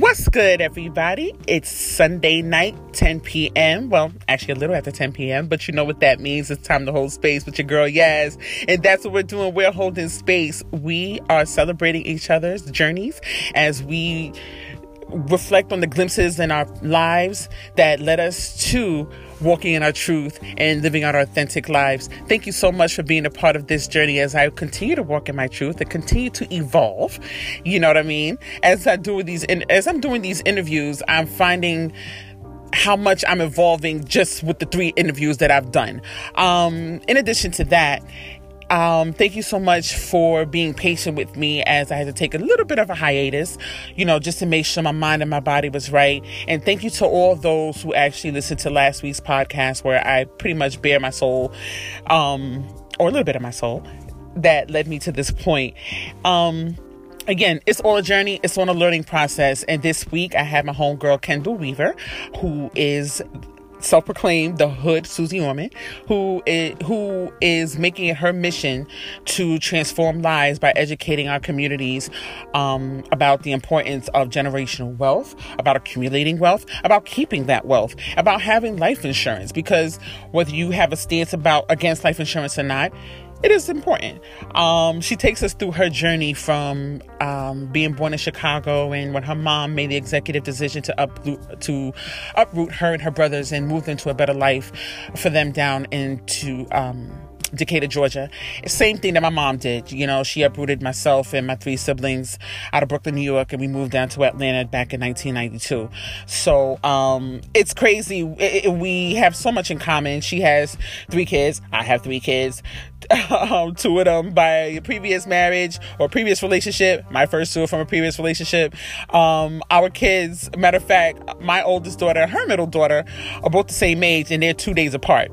What's good, everybody? It's Sunday night, 10 p.m. Well, actually, a little after 10 p.m., but you know what that means. It's time to hold space with your girl, Yaz. And that's what we're doing. We're holding space. We are celebrating each other's journeys as we reflect on the glimpses in our lives that led us to walking in our truth and living our authentic lives. Thank you so much for being a part of this journey as I continue to walk in my truth and continue to evolve. You know what I mean? As I do these, as I'm doing these interviews, I'm finding how much I'm evolving just with the three interviews that I've done. Um, in addition to that, um, thank you so much for being patient with me as I had to take a little bit of a hiatus, you know, just to make sure my mind and my body was right. And thank you to all those who actually listened to last week's podcast where I pretty much bare my soul, um, or a little bit of my soul that led me to this point. Um, again, it's all a journey. It's on a learning process. And this week I have my homegirl, Kendall Weaver, who is self-proclaimed the hood Susie Orman, who is, who is making it her mission to transform lives by educating our communities um, about the importance of generational wealth, about accumulating wealth, about keeping that wealth, about having life insurance. Because whether you have a stance about against life insurance or not, it is important. Um, she takes us through her journey from um, being born in Chicago and when her mom made the executive decision to uproot to uproot her and her brothers and move them to a better life for them down into um, Decatur, Georgia. Same thing that my mom did. You know, she uprooted myself and my three siblings out of Brooklyn, New York, and we moved down to Atlanta back in 1992. So um, it's crazy. It, it, we have so much in common. She has three kids. I have three kids. Um, two of them by previous marriage or previous relationship. My first two from a previous relationship. Um, our kids, matter of fact, my oldest daughter, and her middle daughter, are both the same age, and they're two days apart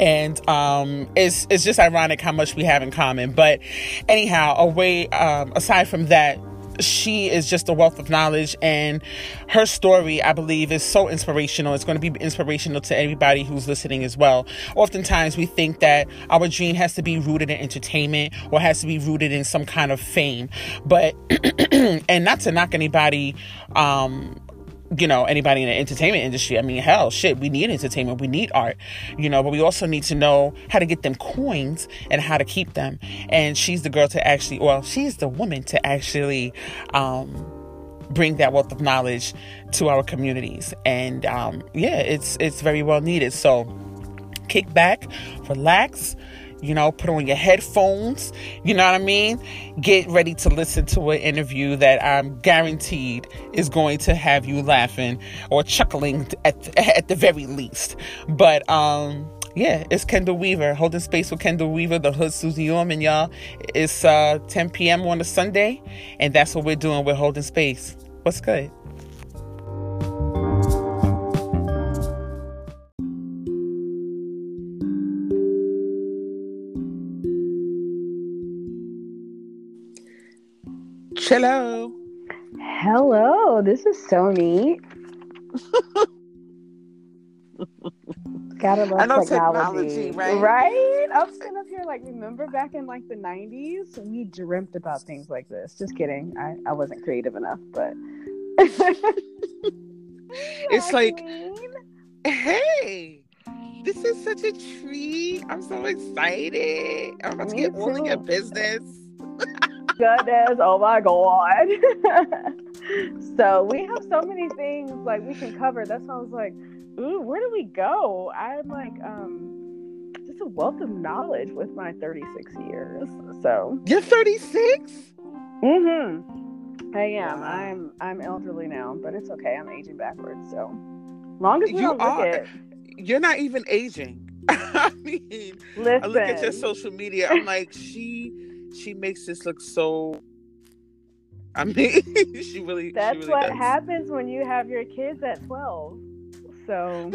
and um, it's it's just ironic how much we have in common. But anyhow, away um, aside from that, she is just a wealth of knowledge, and her story, I believe, is so inspirational. It's going to be inspirational to everybody who's listening as well. Oftentimes, we think that our dream has to be rooted in entertainment or has to be rooted in some kind of fame, but and not to knock anybody. Um, you know anybody in the entertainment industry. I mean hell shit we need entertainment. We need art you know but we also need to know how to get them coins and how to keep them. And she's the girl to actually well she's the woman to actually um bring that wealth of knowledge to our communities. And um yeah it's it's very well needed. So kick back relax you know, put on your headphones, you know what I mean? Get ready to listen to an interview that I'm guaranteed is going to have you laughing or chuckling at, at the very least. But, um, yeah, it's Kendall Weaver, holding space with Kendall Weaver, the hood Susie Orman, y'all. It's uh, 10 p.m. on a Sunday, and that's what we're doing. We're holding space. What's good? Hello. Hello. This is so neat. Gotta love I know technology, technology, right? Right? I'm sitting up here like, remember back in like the 90s? We dreamt about things like this. Just kidding. I, I wasn't creative enough, but. it's like, hey, this is such a treat. I'm so excited. I'm about to get all in a business goodness. Oh my God. so we have so many things like we can cover. That's why I was like, ooh, where do we go? I'm like, um, just a wealth of knowledge with my 36 years. So you're 36? Mm-hmm. I am. Wow. I'm I'm elderly now, but it's okay. I'm aging backwards. So long as we you don't are. It, you're not even aging. I mean, Listen. I look at your social media. I'm like, she she makes this look so I mean, she really. That's she really what does. happens when you have your kids at twelve. So,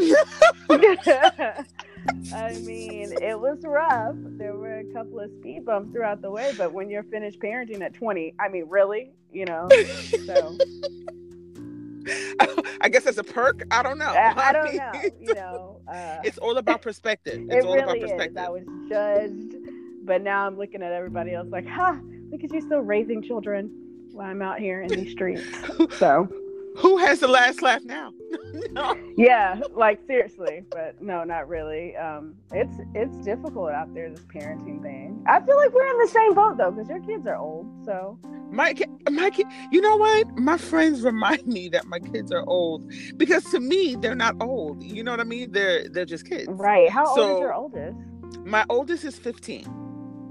I mean, it was rough. There were a couple of speed bumps throughout the way, but when you're finished parenting at twenty, I mean, really, you know. So, I guess as a perk. I don't know. I, I don't know. You know, uh, it's all about perspective. It's it all really about perspective. Is. I was judged but now I'm looking at everybody else like, ha, look at you still raising children while I'm out here in these streets. So Who has the last laugh now? no. Yeah, like seriously, but no, not really. Um, it's it's difficult out there this parenting thing. I feel like we're in the same boat though, because your kids are old. So my my kid, you know what? My friends remind me that my kids are old because to me they're not old. You know what I mean? They're they're just kids. Right. How so, old is your oldest? My oldest is fifteen.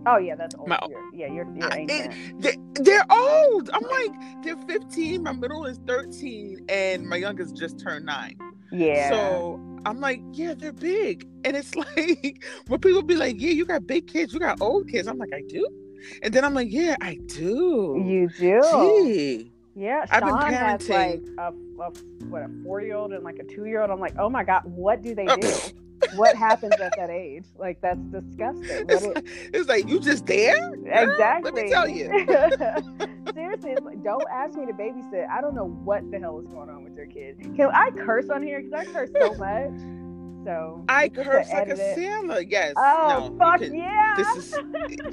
Oh yeah, that's old. My, you're, yeah, you're, you're ancient. It, they, are old. I'm like, they're 15. My middle is 13, and my youngest just turned nine. Yeah. So I'm like, yeah, they're big, and it's like when people be like, yeah, you got big kids, you got old kids. I'm like, I do, and then I'm like, yeah, I do. You do. Gee. Yeah, Sean I've been parenting. has like a, a what a four year old and like a two year old. I'm like, oh my god, what do they oh. do? what happens at that age? Like that's disgusting. It's, like, it's like you just there. Exactly. Let me tell you. Seriously, like don't ask me to babysit. I don't know what the hell is going on with your kid. Can I curse on here? Because I curse so much. So I curse like a sailor. Yes. Oh no, fuck can, yeah! This is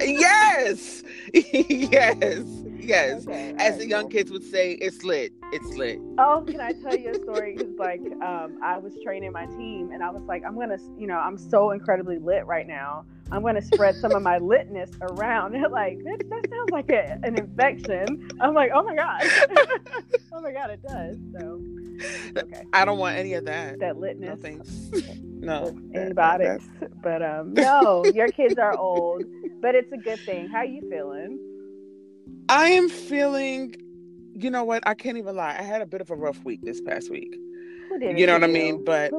yes, yes, yes. Okay, As right, the young cool. kids would say, it's lit. It's lit. Oh, can I tell you a story? Because like, um, I was training my team, and I was like, I'm gonna, you know, I'm so incredibly lit right now. I'm gonna spread some of my litness around. They're like, that, that sounds like a, an infection. I'm like, oh my god, oh my god, it does. So okay. I don't want any of that. That litness. No thanks. no. Antibiotics. But um no, your kids are old. But it's a good thing. How are you feeling? I am feeling you know what? I can't even lie. I had a bit of a rough week this past week. you know what I mean? But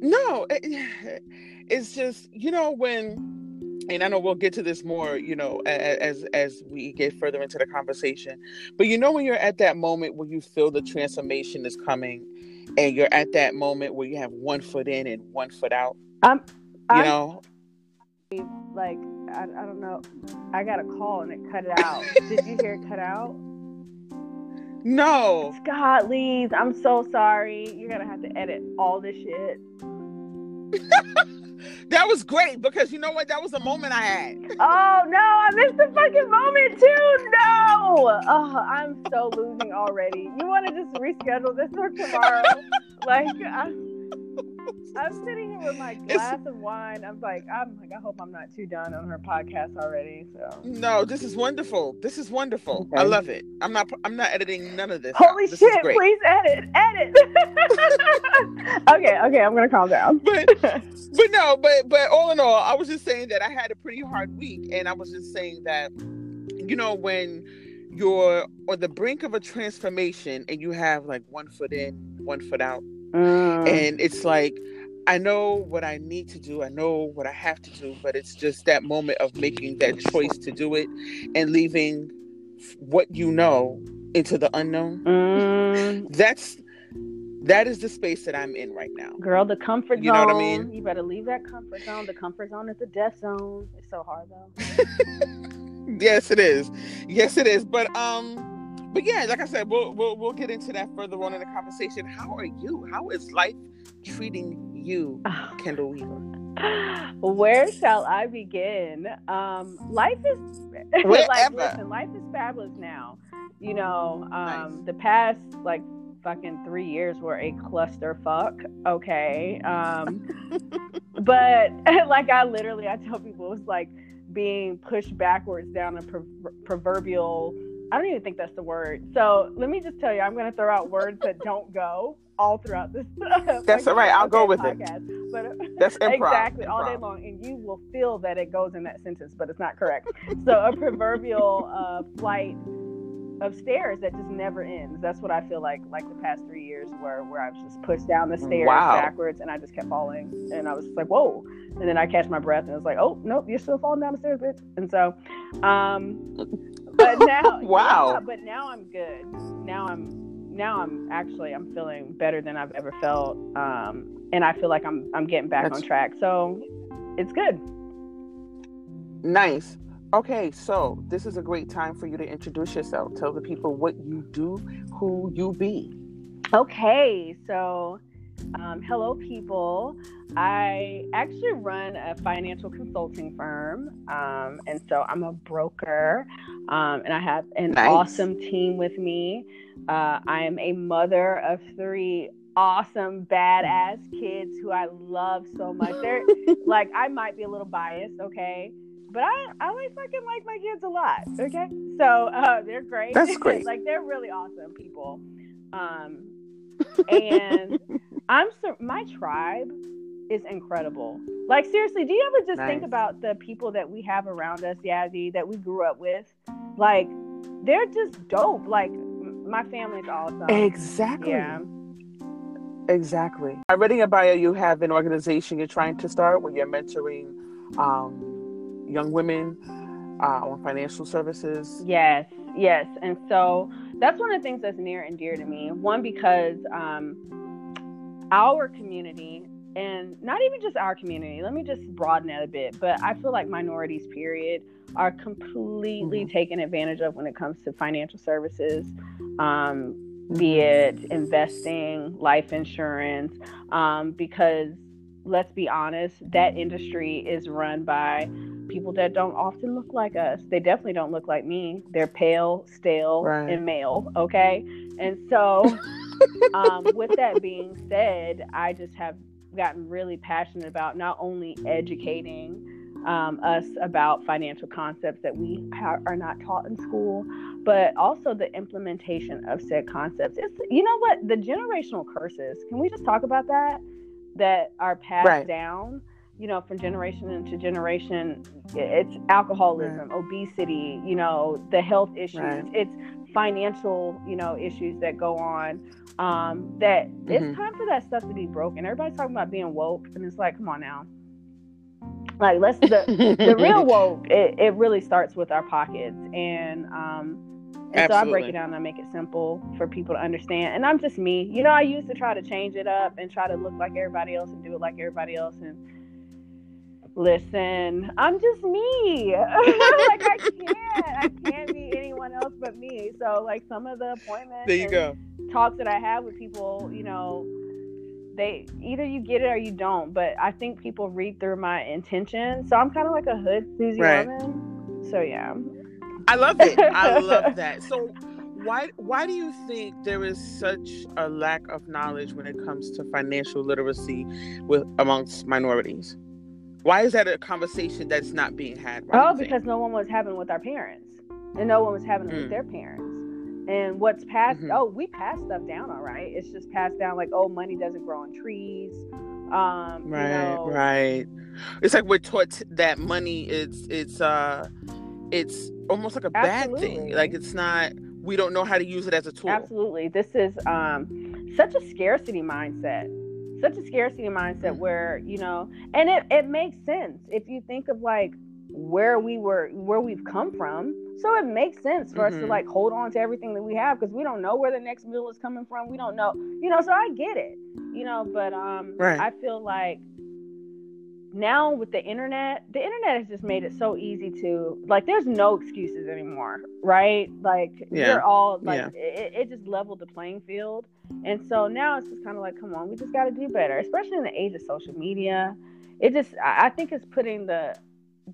no, it, it's just you know when and I know we'll get to this more, you know, as as we get further into the conversation. But you know, when you're at that moment where you feel the transformation is coming, and you're at that moment where you have one foot in and one foot out. Um, you I'm, know, like I, I don't know. I got a call and it cut it out. Did you hear it cut out? No. Scott Lees, I'm so sorry. You're gonna have to edit all this shit. that was great because you know what? That was a moment I had. Oh no, I missed the fucking moment too. No, oh, I'm so losing already. You want to just reschedule this for tomorrow? like, I, I'm sitting here with my glass it's, of wine. I'm like, I'm like, I hope I'm not too done on her podcast already. So no, this is wonderful. This is wonderful. Okay. I love it. I'm not. I'm not editing none of this. Holy this shit! Please edit. Edit. okay. Okay. I'm gonna calm down. but but no. But but all in all, I was just saying that I had a pretty hard week, and I was just saying that you know when you're on the brink of a transformation and you have like one foot in, one foot out. Mm. And it's like I know what I need to do. I know what I have to do, but it's just that moment of making that choice to do it and leaving what you know into the unknown. Mm. That's that is the space that I'm in right now. Girl, the comfort zone. You know what I mean? You better leave that comfort zone. The comfort zone is the death zone. It's so hard though. yes, it is. Yes, it is. But um but yeah, like I said, we'll, we'll we'll get into that further on in the conversation. How are you? How is life treating you, Kendall Weaver? Where shall I begin? Um, life is like, listen, life is fabulous now. You know, um, nice. the past like fucking three years were a clusterfuck. Okay, um, but like I literally, I tell people it's like being pushed backwards down a pro- proverbial. I don't even think that's the word. So let me just tell you, I'm going to throw out words that don't go all throughout this. That's like, all right. I'll go with podcast. it. But that's improv. exactly improv. all day long, and you will feel that it goes in that sentence, but it's not correct. so a proverbial uh, flight of stairs that just never ends. That's what I feel like. Like the past three years, where where I was just pushed down the stairs wow. backwards, and I just kept falling, and I was like, whoa. And then I catch my breath, and it's like, oh nope, you're still falling down the stairs, bitch. And so, um, but now, wow. Yeah, but now I'm good. Now I'm now I'm actually I'm feeling better than I've ever felt, um, and I feel like I'm I'm getting back That's... on track. So it's good. Nice. Okay, so this is a great time for you to introduce yourself. Tell the people what you do, who you be. Okay, so um, hello, people. I actually run a financial consulting firm, um, and so I'm a broker, um, and I have an nice. awesome team with me. Uh, I am a mother of three awesome, badass kids who I love so much. They're like I might be a little biased, okay, but I I like fucking like my kids a lot, okay. So uh, they're great. That's great. like they're really awesome people. Um, and I'm so my tribe is incredible. Like seriously, do you ever just nice. think about the people that we have around us, Yazzie, that we grew up with? Like they're just dope. Like my family's awesome. Exactly. Yeah. Exactly. I read in your bio you have an organization you're trying to start where you're mentoring um, young women uh, on financial services. Yes, yes. And so that's one of the things that's near and dear to me. One, because um, our community, and not even just our community, let me just broaden it a bit, but I feel like minorities, period, are completely mm-hmm. taken advantage of when it comes to financial services. Um, be it investing, life insurance, um, because let's be honest, that industry is run by people that don't often look like us. They definitely don't look like me. They're pale, stale, right. and male. Okay. And so, um, with that being said, I just have gotten really passionate about not only educating um, us about financial concepts that we ha- are not taught in school, but also the implementation of said concepts. It's you know what the generational curses. Can we just talk about that? That are passed right. down, you know, from generation into generation. It's alcoholism, right. obesity, you know, the health issues. Right. It's financial, you know, issues that go on. Um, that mm-hmm. it's time for that stuff to be broken. Everybody's talking about being woke, and it's like, come on now like let's the the real woke. It, it really starts with our pockets, and um, and so I break it down and I make it simple for people to understand. And I'm just me. You know, I used to try to change it up and try to look like everybody else and do it like everybody else. And listen, I'm just me. like I can't, I can't be anyone else but me. So like some of the appointments, there you go, talks that I have with people, you know they either you get it or you don't. But I think people read through my intention. So I'm kind of like a hood Susie right. woman. So yeah. I love it. I love that. So why why do you think there is such a lack of knowledge when it comes to financial literacy with amongst minorities? Why is that a conversation that's not being had? oh, because no one was having with our parents, and no one was having mm. it with mm. their parents and what's passed mm-hmm. oh we pass stuff down all right it's just passed down like oh money doesn't grow on trees um right you know. right it's like we're taught that money is it's uh it's almost like a Absolutely. bad thing like it's not we don't know how to use it as a tool Absolutely. This is um such a scarcity mindset. Such a scarcity mindset mm-hmm. where, you know, and it, it makes sense if you think of like where we were where we've come from so it makes sense for mm-hmm. us to mm-hmm. like hold on to everything that we have because we don't know where the next meal is coming from we don't know you know so i get it you know but um right. i feel like now with the internet the internet has just made it so easy to like there's no excuses anymore right like yeah. you're all like yeah. it, it just leveled the playing field and so now it's just kind of like come on we just got to do better especially in the age of social media it just i think it's putting the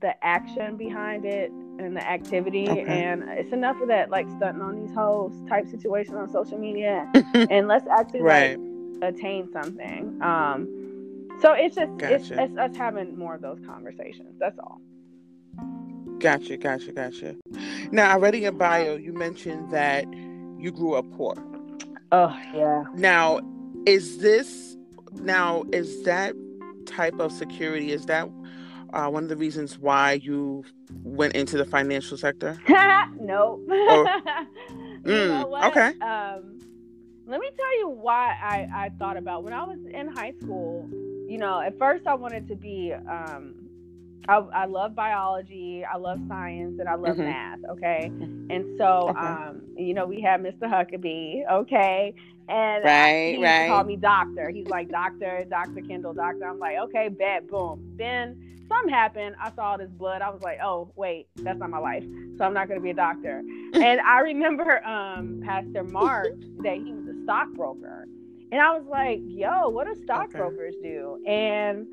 the action behind it and the activity okay. and it's enough of that like stunting on these hoes type situation on social media and let's actually right. like attain something um so it's just gotcha. it's, it's us having more of those conversations that's all gotcha gotcha gotcha now i read in your bio you mentioned that you grew up poor oh yeah now is this now is that type of security is that uh, one of the reasons why you went into the financial sector? nope. Or, mm, okay. Um, let me tell you why I, I thought about when I was in high school. You know, at first I wanted to be. Um, I, I love biology, I love science, and I love mm-hmm. math. Okay, and so okay. um, you know we had Mr. Huckabee. Okay, and right, he right. called me doctor. He's like doctor, Doctor Kendall, doctor. I'm like, okay, bet, boom. Then something happened. I saw all this blood. I was like, oh, wait, that's not my life. So I'm not going to be a doctor. and I remember um, Pastor Mark that he was a stockbroker. And I was like, yo, what do stockbrokers okay. do? And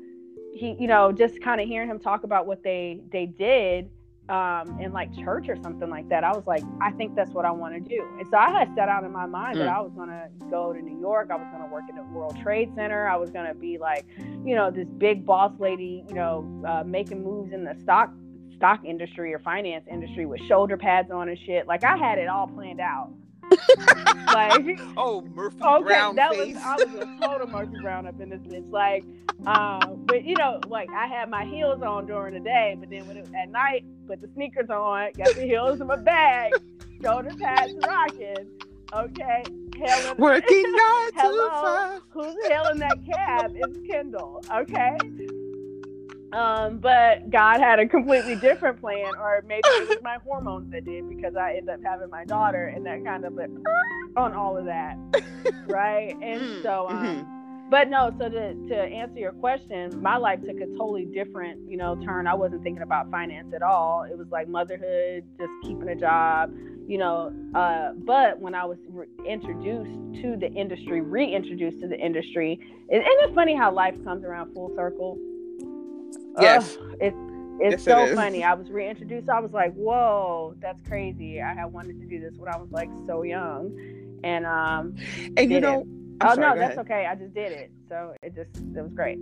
he, you know, just kind of hearing him talk about what they they did um, in like church or something like that. I was like, I think that's what I want to do. And so I had set out in my mind mm. that I was going to go to New York. I was going to work at the World Trade Center. I was going to be like, you know, this big boss lady, you know, uh, making moves in the stock stock industry or finance industry with shoulder pads on and shit. Like I had it all planned out. like oh Murphy okay, Brown that face. was I was a total Murphy Brown up in this bitch. Like, um, but you know, like I had my heels on during the day, but then when it, at night, put the sneakers on, got the heels in my bag, shoulder pads rocking. Okay, hailing, working nine hello, who's hailing that cab It's Kendall. Okay, um, but God had a completely different plan, or maybe it was my hormones that did because I ended up having my daughter, and that kind of like on all of that, right? And mm, so, um, mm-hmm. but no. So to to answer your question, my life took a totally different, you know, turn. I wasn't thinking about finance at all. It was like motherhood, just keeping a job, you know. Uh, but when I was re- introduced to the industry, reintroduced to the industry, and, and it's funny how life comes around full circle Yes. it's it's yes, so it funny. I was reintroduced. I was like, "Whoa, that's crazy!" I had wanted to do this when I was like so young, and um, and you know, oh sorry, no, that's ahead. okay. I just did it, so it just it was great.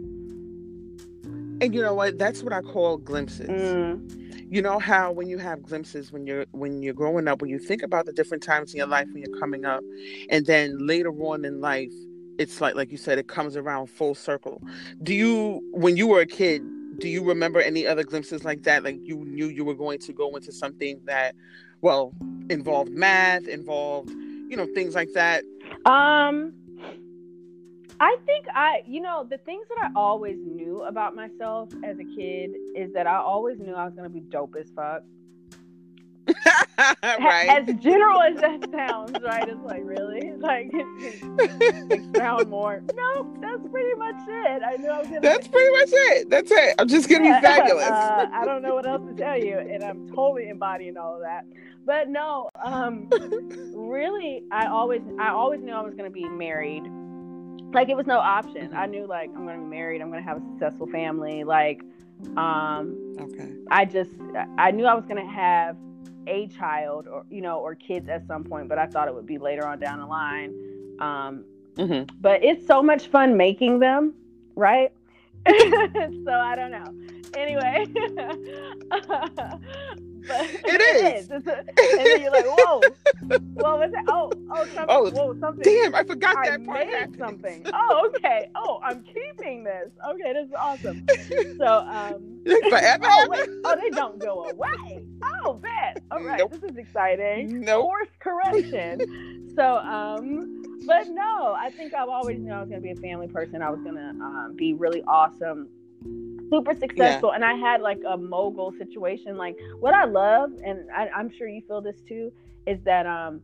And you know what? That's what I call glimpses. Mm. You know how when you have glimpses when you're when you're growing up, when you think about the different times in your life when you're coming up, and then later on in life, it's like like you said, it comes around full circle. Do you when you were a kid? Do you remember any other glimpses like that? Like you knew you were going to go into something that, well, involved math, involved, you know, things like that? Um, I think I, you know, the things that I always knew about myself as a kid is that I always knew I was going to be dope as fuck. right. As general as that sounds, right? It's like really, like expound more. No, that's pretty much it. I know. Gonna... That's pretty much it. That's it. I'm just gonna be fabulous. Uh, I don't know what else to tell you, and I'm totally embodying all of that. But no, um, really, I always, I always knew I was gonna be married. Like it was no option. I knew like I'm gonna be married. I'm gonna have a successful family. Like, um, okay. I just, I knew I was gonna have a child or you know or kids at some point but i thought it would be later on down the line. Um, mm-hmm. but it's so much fun making them right? So i don't know anyway but it is. and then you're like, whoa, what was that? Oh, oh, something. Oh, whoa, something. Damn, I forgot I that part. Made something. Oh, okay. Oh, I'm keeping this. Okay, this is awesome. So, um, forever. oh, wait. oh, they don't go away. Oh, bet. All right, nope. this is exciting. No nope. course correction. so, um, but no, I think I've always known I was gonna be a family person. I was gonna um, be really awesome super successful yeah. and i had like a mogul situation. Like what i love and I, i'm sure you feel this too is that um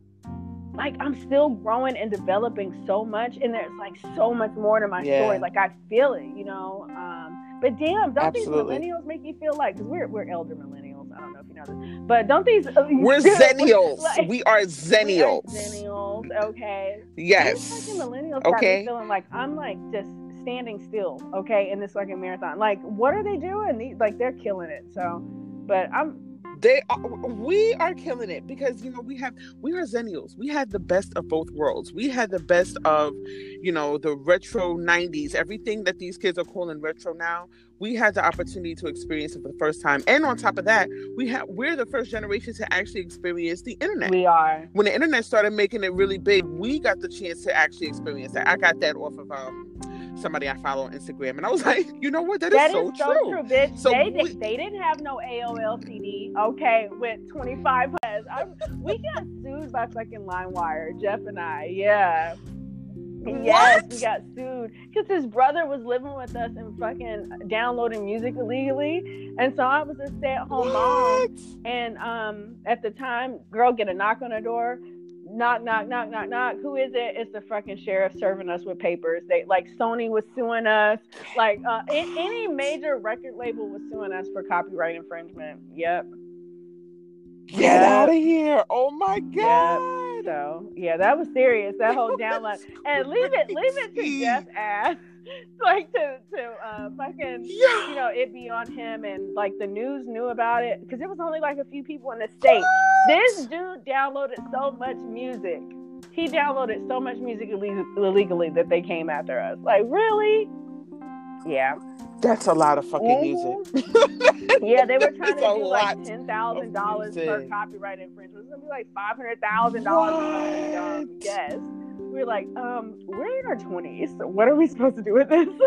like i'm still growing and developing so much and there's like so much more to my yeah. story. Like i feel it you know? Um but damn don't Absolutely. these millennials make you feel like because we're, we're elder millennials i don't know if you know this but don't these uh, we're zennials like, we are zennials we are zennials okay? Yes. millennials okay. feeling like i'm like just standing still, okay, in this fucking marathon. Like, what are they doing? like, they're killing it. So, but I'm. They are, we are killing it because you know we have we are zennials. We had the best of both worlds. We had the best of, you know, the retro '90s. Everything that these kids are calling retro now, we had the opportunity to experience it for the first time. And on top of that, we have we're the first generation to actually experience the internet. We are. When the internet started making it really big, we got the chance to actually experience that. I got that off of um somebody I follow on Instagram, and I was like, you know what? that, that is, so, is so true. true, bitch. So they, we, they didn't have no AOL CD, okay, with 25 heads. we got sued by fucking LimeWire, Jeff and I. Yeah. Yes, we got sued because his brother was living with us and fucking downloading music illegally, and so I was a stay-at-home mom. And um, at the time, girl get a knock on the door knock, knock, knock, knock, knock. Who is it? It's the fucking sheriff serving us with papers. They like Sony was suing us. Like uh, any major record label was suing us for copyright infringement. Yep. Get yep. out of here! Oh my god! So yeah, that was serious. That whole download and leave it, leave it to Jeff ass, like to to uh fucking Yeah. you know it be on him and like the news knew about it because it was only like a few people in the state. This dude downloaded so much music. He downloaded so much music illegally that they came after us. Like really? Yeah. That's a lot of fucking music. Yeah, they were trying to do like ten thousand dollars per music. copyright infringement. It's gonna be like five hundred thousand dollars. Yes. We are like, um, we're in our twenties. So what are we supposed to do with this?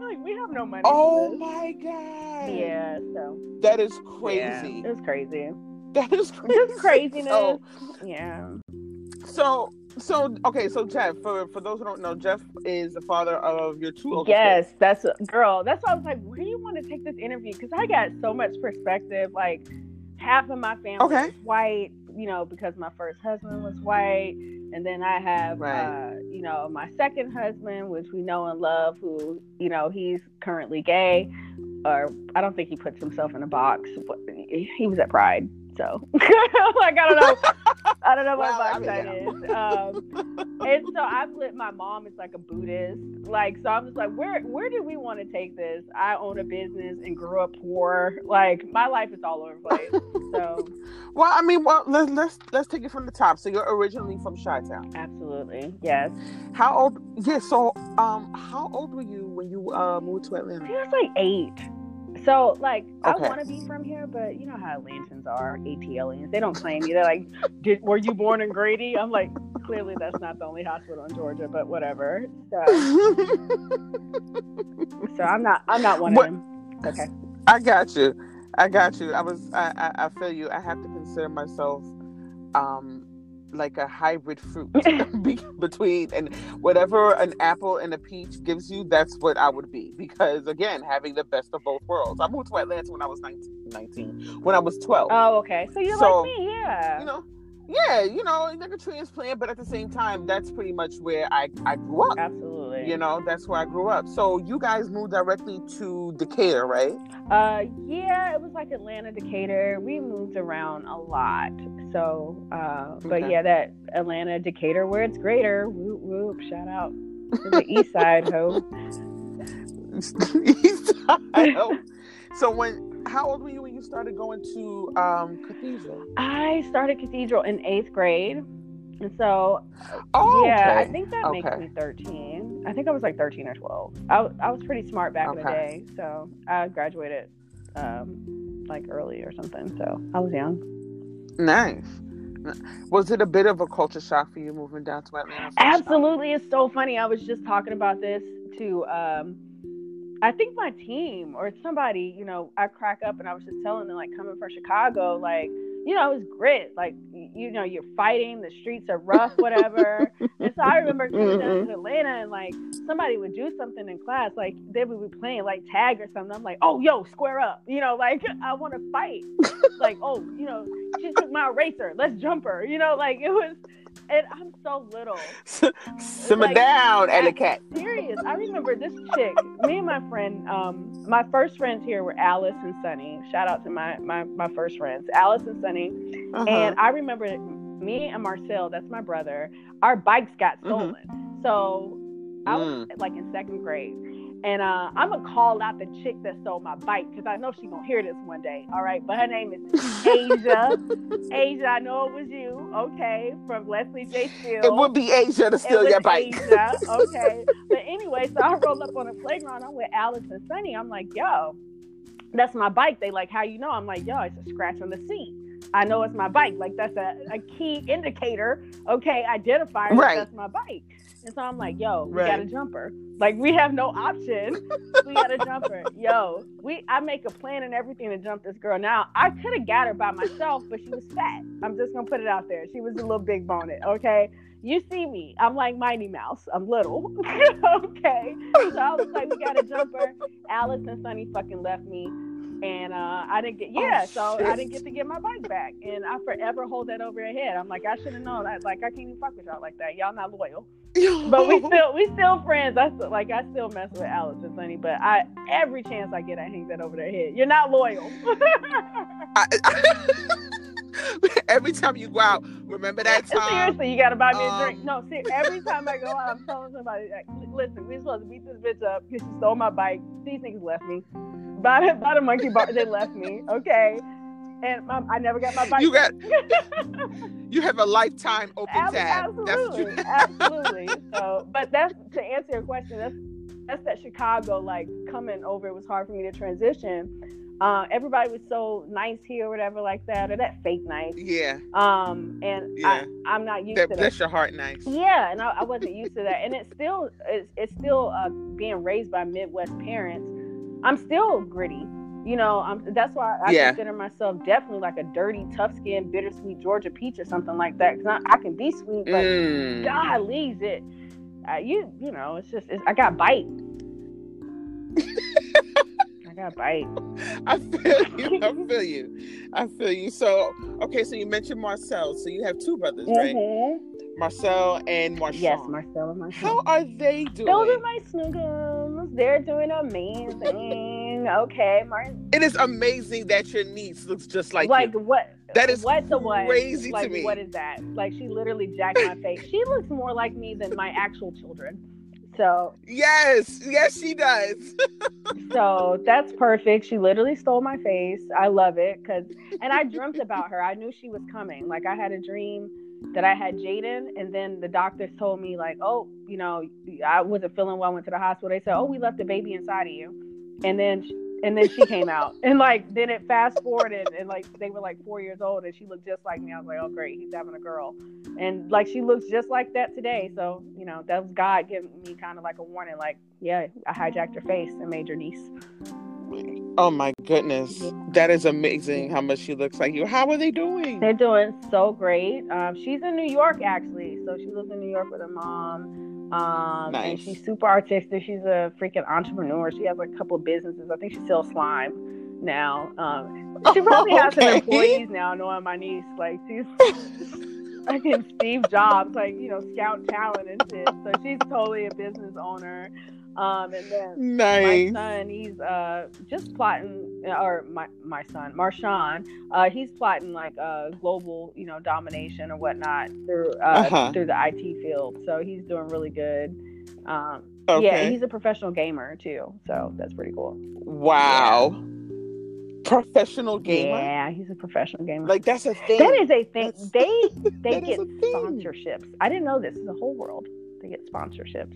Like, we have no money. Oh for my god. Yeah. So That is yeah, crazy. it was crazy. That is crazy. Just craziness. So, yeah. so, so, okay. So, Jeff, for for those who don't know, Jeff is the father of your two Yes, kids. that's a, girl. That's why I was like, where do you want to take this interview? Because I got so much perspective. Like half of my family Okay. is white, you know, because my first husband was white, and then I have, Right. uh, you know, my second husband, which we know and love, who, you know, he's currently gay, or I don't think he puts himself in a box. But he was at Pride. So, like, I don't know. I don't know what Well, I mean, that yeah. is. Um, and so I flipped. My mom is like a Buddhist, like so. I'm just like, where where do we want to take this? I own a business and grew up poor. Like my life is all over the place. So Well, I mean, well, let's let's let's take it from the top. So, you're originally from Chi-Town. absolutely, yes. How old? Yeah. So, um, how old were you when you uh moved to Atlanta? think I was like eight. So like I want to be from here, but you know how Atlantans are, ATLians. They don't claim you. They're like, Did, were you born in Grady? I'm like, clearly that's not the only hospital in Georgia, but whatever. So, so I'm not I'm not one What- of them. Okay. I got you. I got you. I was. I, I. I feel you. I have to consider myself, um, like a hybrid fruit between and whatever an apple and a peach gives you. That's what I would be because again, having the best of both worlds. I moved to Atlanta when I was 19. 19 when I was twelve. Oh, okay. So you're So, like me, yeah. you know. Yeah, you know, like a transplant, but at the same time, that's pretty much where I, I grew up. Absolutely. You know, that's where I grew up. So you guys moved directly to Decatur, right? Uh, yeah, it was like Atlanta, Decatur. We moved around a lot. So, uh, but Okay. yeah, that Atlanta, Decatur, where it's greater. Whoop whoop! Shout out to the East Side, ho. East Side, ho. so when how old were you when you started going to um cathedral? I started Cathedral in eighth grade, and so Oh yeah, I think that makes me thirteen. I think I was like thirteen or twelve. I, was- I was pretty smart back in the day, so I graduated um, like early or something. So I was young. nice. Was it a bit of a culture shock for you moving down to Atlanta? Absolutely, it's so funny. I was just talking about this to, um, I think my team or somebody. You know, I crack up and I was just telling them like coming from Chicago, like you know, it was grit. Like you know, you're fighting. The streets are rough, whatever. and so I remember coming down mm-hmm. to Atlanta and like somebody would do something in class, like they would be playing like tag or something. I'm like, oh, yo, square up. You know, like I want to fight. like, oh, you know, she took my eraser. Let's jump her. You know, like it was. And I'm so little. Simmer Like, down, Cat. Serious. I remember this chick. Me and my friend, um, my first friends here were Alice and Sunny. Shout out to my my my first friends, Alice and Sunny. Uh-huh. And I remember me and Marcel, that's my brother. Our bikes got stolen. So I was like in second grade. And uh, I'm gonna call out the chick that stole my bike because I know she gonna hear this one day. All right, but her name is Asia. Asia, I know it was you. Okay, from Leslie J. Steele. it would be Asia to steal your bike. Asia, okay. but anyway, so I roll up on the playground. I'm with Alex and Sunny. I'm like, yo, that's my bike. They like, how you know? I'm like, yo, it's a scratch on the seat. I know it's my bike. Like that's a, a key indicator, okay, identifier Right. that's my bike. And so I'm like, yo, we Right. got a jumper. Like we have no option. we got a jumper. Yo, we I make a plan and everything to jump this girl. Now I could have got her by myself, but she was fat. I'm just gonna put it out there. She was a little big boned, okay? You see me. I'm like Mighty Mouse. I'm little. okay. So I was like, we got a jumper. Alice and Sunny fucking left me. And uh, I didn't get yeah, Oh, so. I didn't get to get my bike back, and I forever hold that over your head. I'm like, I should have known that. Like, I can't even fuck with y'all like that. Y'all not loyal, but we still we still friends. I still like I still mess with Alice and Sunny, but I every chance I get, I hang that over their head. You're not loyal. I, every time you go out, remember that time? Seriously, you gotta buy me a Um, drink. No, see, every time I go out, I'm telling somebody, like, listen, we supposed to beat this bitch up because she stole my bike. These niggas left me. By the monkey bar, they left me. Okay. And my, I never got my bike. You got you have a lifetime open Ab- tab. Absolutely, absolutely. So, but that's to answer your question. That's that's that Chicago like coming over. It was hard for me to transition. Uh, everybody was so nice here, or whatever, like that, or that fake nice. yeah, Um, and Yeah. I, I'm not used that, to that. bless your heart, nice. Yeah, and I, I wasn't used to that, and it's still it's, it's still uh, being raised by Midwest parents. I'm still gritty, you know. I'm that's why I Yeah. consider myself definitely like a dirty, tough skinned, bittersweet Georgia peach or something like that. Because I, I can be sweet, but Mm. God leaves it. Uh, you you know, it's just it's, I got bite. I got bite. I feel you. I feel you. I feel you. So, okay, so you mentioned Marcel. So you have two brothers, right? Mhm. Marcel and Marshawn. Yes, Marcel and Marcel. How are they doing? Those are my snuggums. They're doing amazing. okay, Martin. it is amazing that your niece looks just like, Like, you. what? That is what the what? crazy to like, me. What is that? Like she literally jacked my face. She looks more like me than my actual children. So Yes, yes, she does. so that's perfect. She literally stole my face. I love it because and I dreamt about her. I knew she was coming. Like I had a dream that I had Jaden, and then the doctors told me like, oh, you know, I wasn't feeling well. Went to the hospital. They said, oh, we left the baby inside of you, and then. And then she came out, and like then it fast forwarded, and like they were like four years old, and she looked just like me. I was like, oh great, he's having a girl, and like she looks just like that today. So you know that was God giving me kind of like a warning, like yeah, I hijacked her face and made your niece. Oh my goodness, that is amazing. How much she looks like you. How are they doing? They're doing so great. Um, she's in New York actually, so she lives in New York with her mom. Um, and she's super artistic. She's a freaking entrepreneur. She has like a couple of businesses. I think she sells slime now. Um, she probably has some employees now, knowing my niece. Like she's fucking Steve Jobs, like you know, scout talent and shit. So she's totally a business owner. Um, and then Nice. my son, he's uh just plotting, or my my son, Marshawn, uh, he's plotting like uh global, you know, domination or whatnot through uh, Uh-huh. through the IT field. So he's doing really good. Um, Okay. yeah, he's a professional gamer too, so that's pretty cool. wow. Professional gamer. Yeah, he's a professional gamer. Like that's a thing. that is a thing. That's- They they get sponsorships. I didn't know this. Is the whole world. They get sponsorships.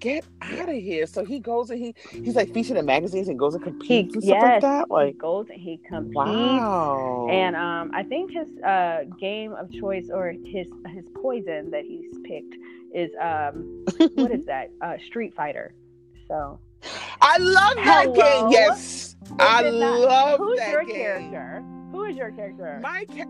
Get out of here. So he goes and he he's like featured in magazines and goes and He competes and stuff like yes, that. he Like goes and he competes. wow. And um, I think his uh, game of choice or his his poison that he's picked is um, what is that? Uh, Street Fighter. So I love that Hello? game. Yes. I it not- love who's that your game. character? Who is your character? My ca-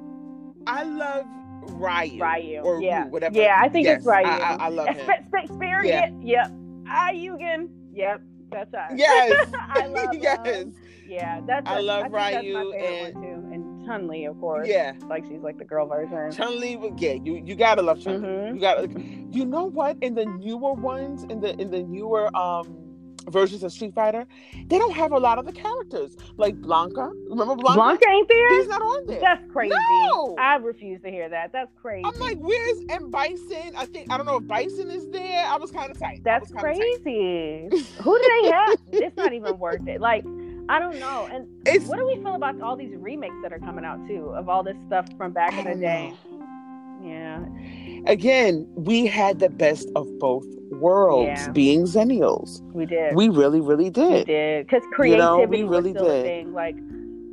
I love Ryu. Ryu. Or yeah. Ryu, whatever. Yeah, I think it's Yes, Ryu. I, I, I love him. Sp- Experience. Yep. Ayugan. Yep. That's us. Yes. I love yes. Yeah, that's. I a- love that's Ryu and- and Chun Li, of course. Yeah. Like she's like the girl version. Chun Li, yeah, you you gotta love Chun Li. Mhm. You gotta you know what? In the newer ones, in the in the newer um versions of Street Fighter, they don't have a lot of the characters. Like Blanka. Remember Blanka? Blanka ain't there. He's not on there. That's crazy. No! I refuse to hear that. That's crazy. I'm like, where's and Bison? I think I don't know if Bison is there. I was kind of tight. That's kinda tight. crazy. Who do they have? it's not even worth it. Like, I don't know. And It's what do we feel about all these remakes that are coming out too of all this stuff from back in the day? know. Yeah. Again, we had the best of both worlds, Yeah. being Zennials. We did. We really, really We did. did. Because You know, we creativity really was still did. a thing. Like,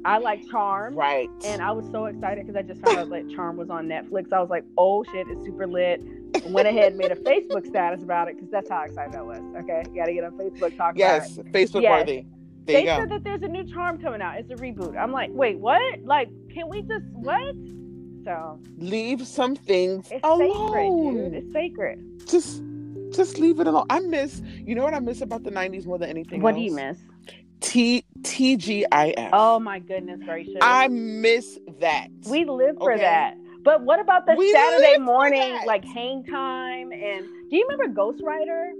I like Charm. Right. And I was so excited because I just found out that Charm was on Netflix. I was like, oh shit, it's super lit. Went ahead and made a Facebook status about it because that's how excited I was. Okay. You got to get on Facebook, talk about it. yes, Facebook Yes. worthy. There they said that there's a new charm coming out. It's a reboot. I'm like, wait, what? Like, can we just what? So Leave some things it's alone. sacred, dude. It's sacred. Just, just leave it alone. I miss. You know what I miss about the '90s more than anything What else? do you miss? T TGIF. Oh my goodness gracious. I miss that. we live for Okay. that. But what about the We Saturday morning like hang time and do you remember Ghostwriter?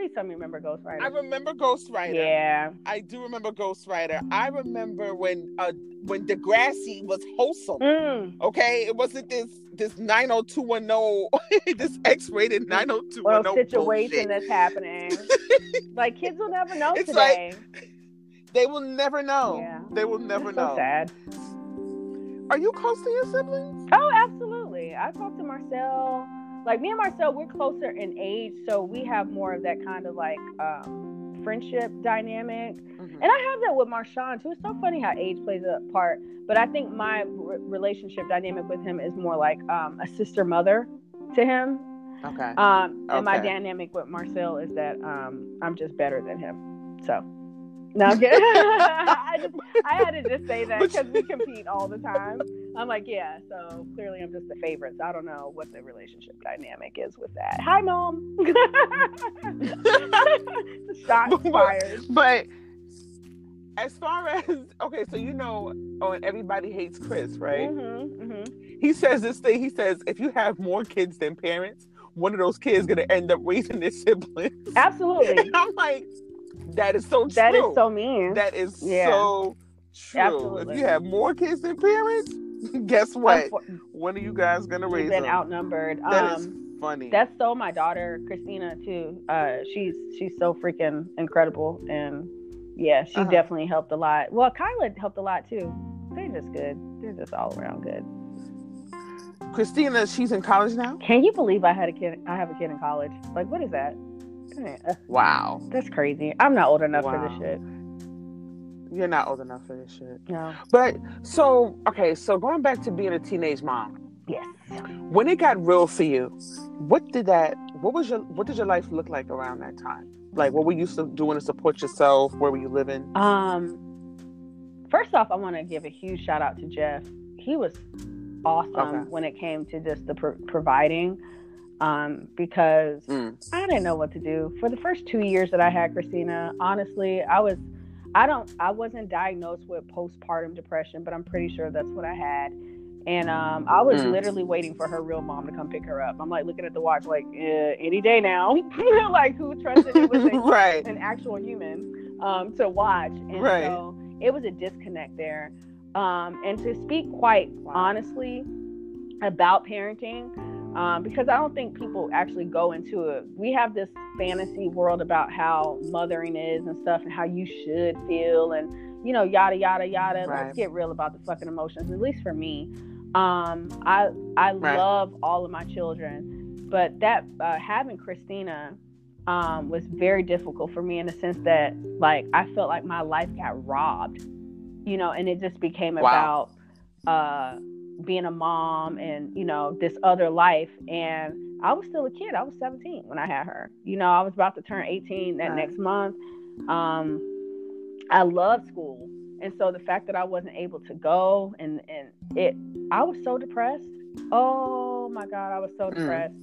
Please tell me remember Ghostwriter. I remember Ghostwriter. Yeah. I do remember Ghostwriter. I remember when uh when Degrassi was wholesome. Mm. Okay, it wasn't this this nine hundred two one zero this X rated nine hundred two Or one zero situation that's happening. like kids will never know It's today. They will never know. Yeah. They will never so know. sad. Are you close to your siblings? Oh, absolutely. I talked to Marcel. Like me and Marcel, we're closer in age, so we have more of that kind of like um, friendship dynamic. Mhm. And I have that with Marshawn too. It's so funny how age plays a part. But I think my re- relationship dynamic with him is more like um, a sister mother to him. Okay. Um, and my dynamic with Marcel is that um, I'm just better than him. So. No, I'm kidding. I, just, I had to just say that because we compete all the time. I'm like, yeah, so clearly I'm just the favorite. So I don't know what the relationship dynamic is with that. Hi, mom. Shots fired. But as far as okay, so you know, oh, and everybody hates Chris, right? hmm hmm He says this thing. He says if you have more kids than parents, one of those kids gonna end up raising their siblings. Absolutely. And I'm like, that is so true. That is so mean. That is Yeah. so true. Absolutely. If you have more kids than parents, guess what? Unfor- One of you guys gonna raise been them. outnumbered. That is um, funny. that's so my daughter Christina too. Uh, she's she's so freaking incredible, and yeah, she Uh-huh. definitely helped a lot. Well, Kyla helped a lot too. They're just good. They're just all around good. Christina, she's in college now. Can you believe I had a kid? I have a kid in college. Like, what is that? Uh, Wow. That's crazy. I'm not old enough for this shit. You're not old enough for this shit. No. But so okay, so going back to being a teenage mom, Yes. when it got real for you, what did that? What was your? What did your life look like around that time? Like, what were you doing to support yourself? Where were you living? Um. First off, I want to give a huge shout out to Jeff. He was awesome Okay. when it came to just the pro- providing. Um, because Mm. I didn't know what to do for the first two years that I had Christina. Honestly, I was, I don't, I wasn't diagnosed with postpartum depression, but I'm pretty sure that's what I had. And um, I was Mm. literally waiting for her real mom to come pick her up. I'm like looking at the watch, like eh, any day now. like who trusted it was a, right. an actual human um, to watch? And Right. so it was a disconnect there. Um, and to speak quite honestly about parenting, um, because I don't think people actually go into it. We have this fantasy world about how mothering is and stuff, and how you should feel, and you know, yada yada yada. Right. Let's get real about the fucking emotions. At least for me, um, I I Right. love all of my children, but that uh, having Christina um, was very difficult for me in the sense that like I felt like my life got robbed, you know, and it just became Wow. about uh, being a mom and you know this other life and i was still a kid i was 17 when i had her. You know i was about to turn 18 that Right. next month. Um i love school and so the fact that i wasn't able to go and and it i was so depressed. Oh my god i was so Mm. depressed.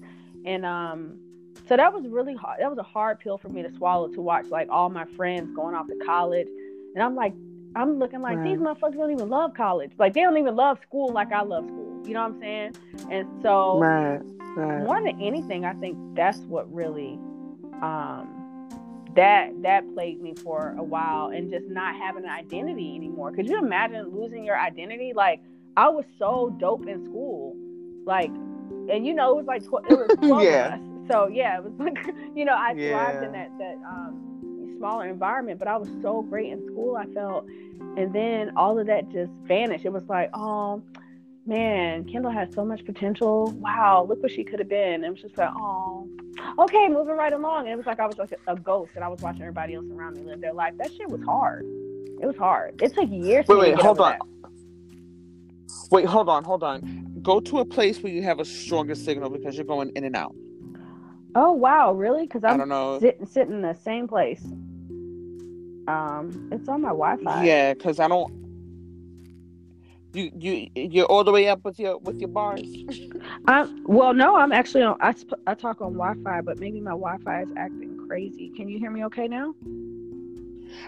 And um so that was really hard that was a hard pill for me to swallow to watch like all my friends going off to college. And i'm like i'm looking like these motherfuckers don't even love college. Like they don't even love school like i love school. You know what i'm saying? And so Right. Right. more than anything i think that's what really um that that plagued me for a while and just not having an identity anymore. Could you imagine losing your identity? Like i was so dope in school. Like and you know it was like tw- it was 12 Yeah. so yeah it was like you know i thrived in that that um smaller environment but i was so great in school i felt and then all of that just vanished it was like oh man, Kendall has so much potential. Wow, look what she could have been. And it was just like, oh, okay, moving right along. And it was like I was like a, ghost and I was watching everybody else around me live their life. That shit was hard. It was hard. It took years. Wait, to wait, hold on. Wait, hold on, hold on. Go to a place where you have a stronger signal because you're going in and out. Oh wow, really? Because I I'm don't know. sitting sitting in the same place. Um, it's on my Wi-Fi. Yeah, because I don't. You you you're all the way up with your with your bars. I'm, well, no, I'm actually on. I, sp- I talk on Wi-Fi, but maybe my Wi-Fi is acting crazy. Can you hear me okay now?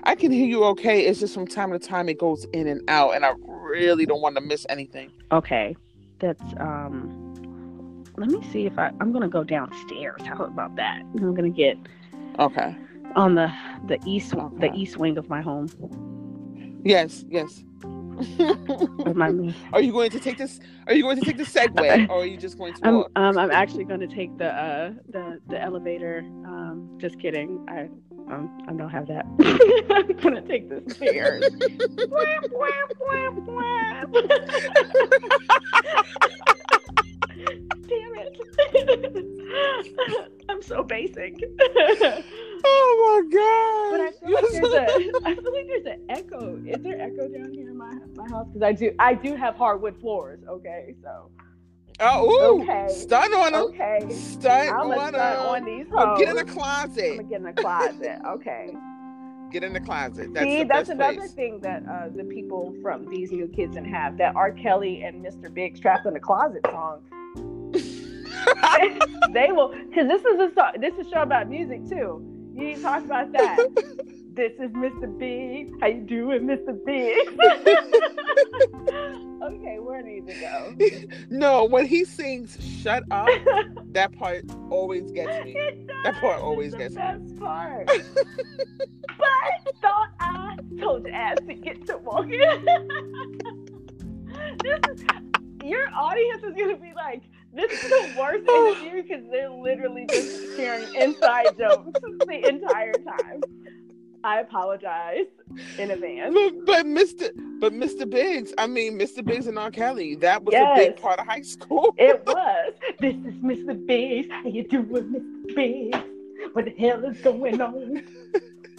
I can hear you okay. It's just from time to time it goes in and out, and I really don't want to miss anything. Okay, that's um. Let me see if I. I'm gonna go downstairs. How about that? I'm gonna get. Okay. On the the east the east wing of my home. Yes, yes. Are you going to take this? Are you going to take the Segway, or are you just going to? I'm walk? um I'm actually going to take the uh the the elevator. Um, just kidding. I um I don't have that. I'm gonna take the stairs. Wham, wham, wham, wham. Damn it! I'm so basic. Oh my god! But I feel like there's a, I feel like there's an echo. Is there echo down here in my my house? Because I do, I do have hardwood floors. Okay, so. Oh, ooh, okay. Stun on them. Okay. Stun I'm on them. on these Oh, get in the I'm closet. gonna get in the closet. Okay. Get in the closet. That's See, that's another place. thing that uh, the people from these new kids and have that R. Kelly and Mr. Big's "Trapped in the Closet" song. they will, because this is a song, this is a show about music too. You need to talk about that. this is Mr. Big. How you doing, Mr. Big? okay, where do you need to go? no, when he sings "Shut Up," that part always gets me. That part always gets the me. best part. but thought I told your ass to get to walking. this is, your audience is gonna be like, this is the worst interview because they're literally just sharing inside jokes the entire time. I apologize in advance. But, but Mr. But Mr. Biggs, I mean Mr. Biggs and R. Kelly, that was a big part of high school. It was. This is Mr. Biggs. How you doing, Mr. Biggs? What the hell is going on?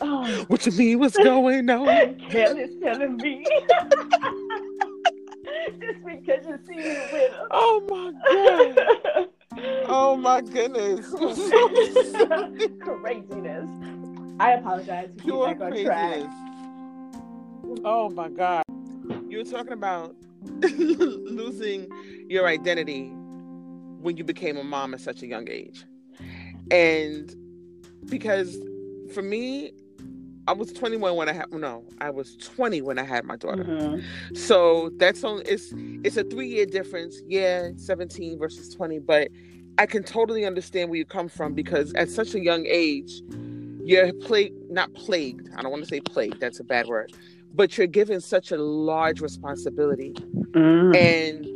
Oh, What you mean? What's going on? Kelly's telling me. Just because you with her. Oh my god! Oh my goodness! Craziness. I apologize. To Pure get track. craziness. Oh my god! You were talking about losing your identity when you became a mom at such a young age, and because for me, I was 21 when I had no, I was 20 when I had my daughter. Mhm. So that's only it's it's a three year difference. Yeah, 17 versus 20, but I can totally understand where you come from because at such a young age, you're plagued not plagued. I don't want to say plagued, that's a bad word. But you're given such a large responsibility Mm. and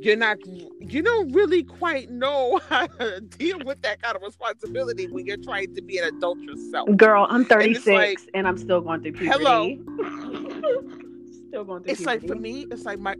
you're not you don't really quite know how to deal with that kind of responsibility when you're trying to be an adult yourself. Girl, I'm it's 36 like- and I'm still going through puberty. Hello. still going through puberty. It's like for me, it's like my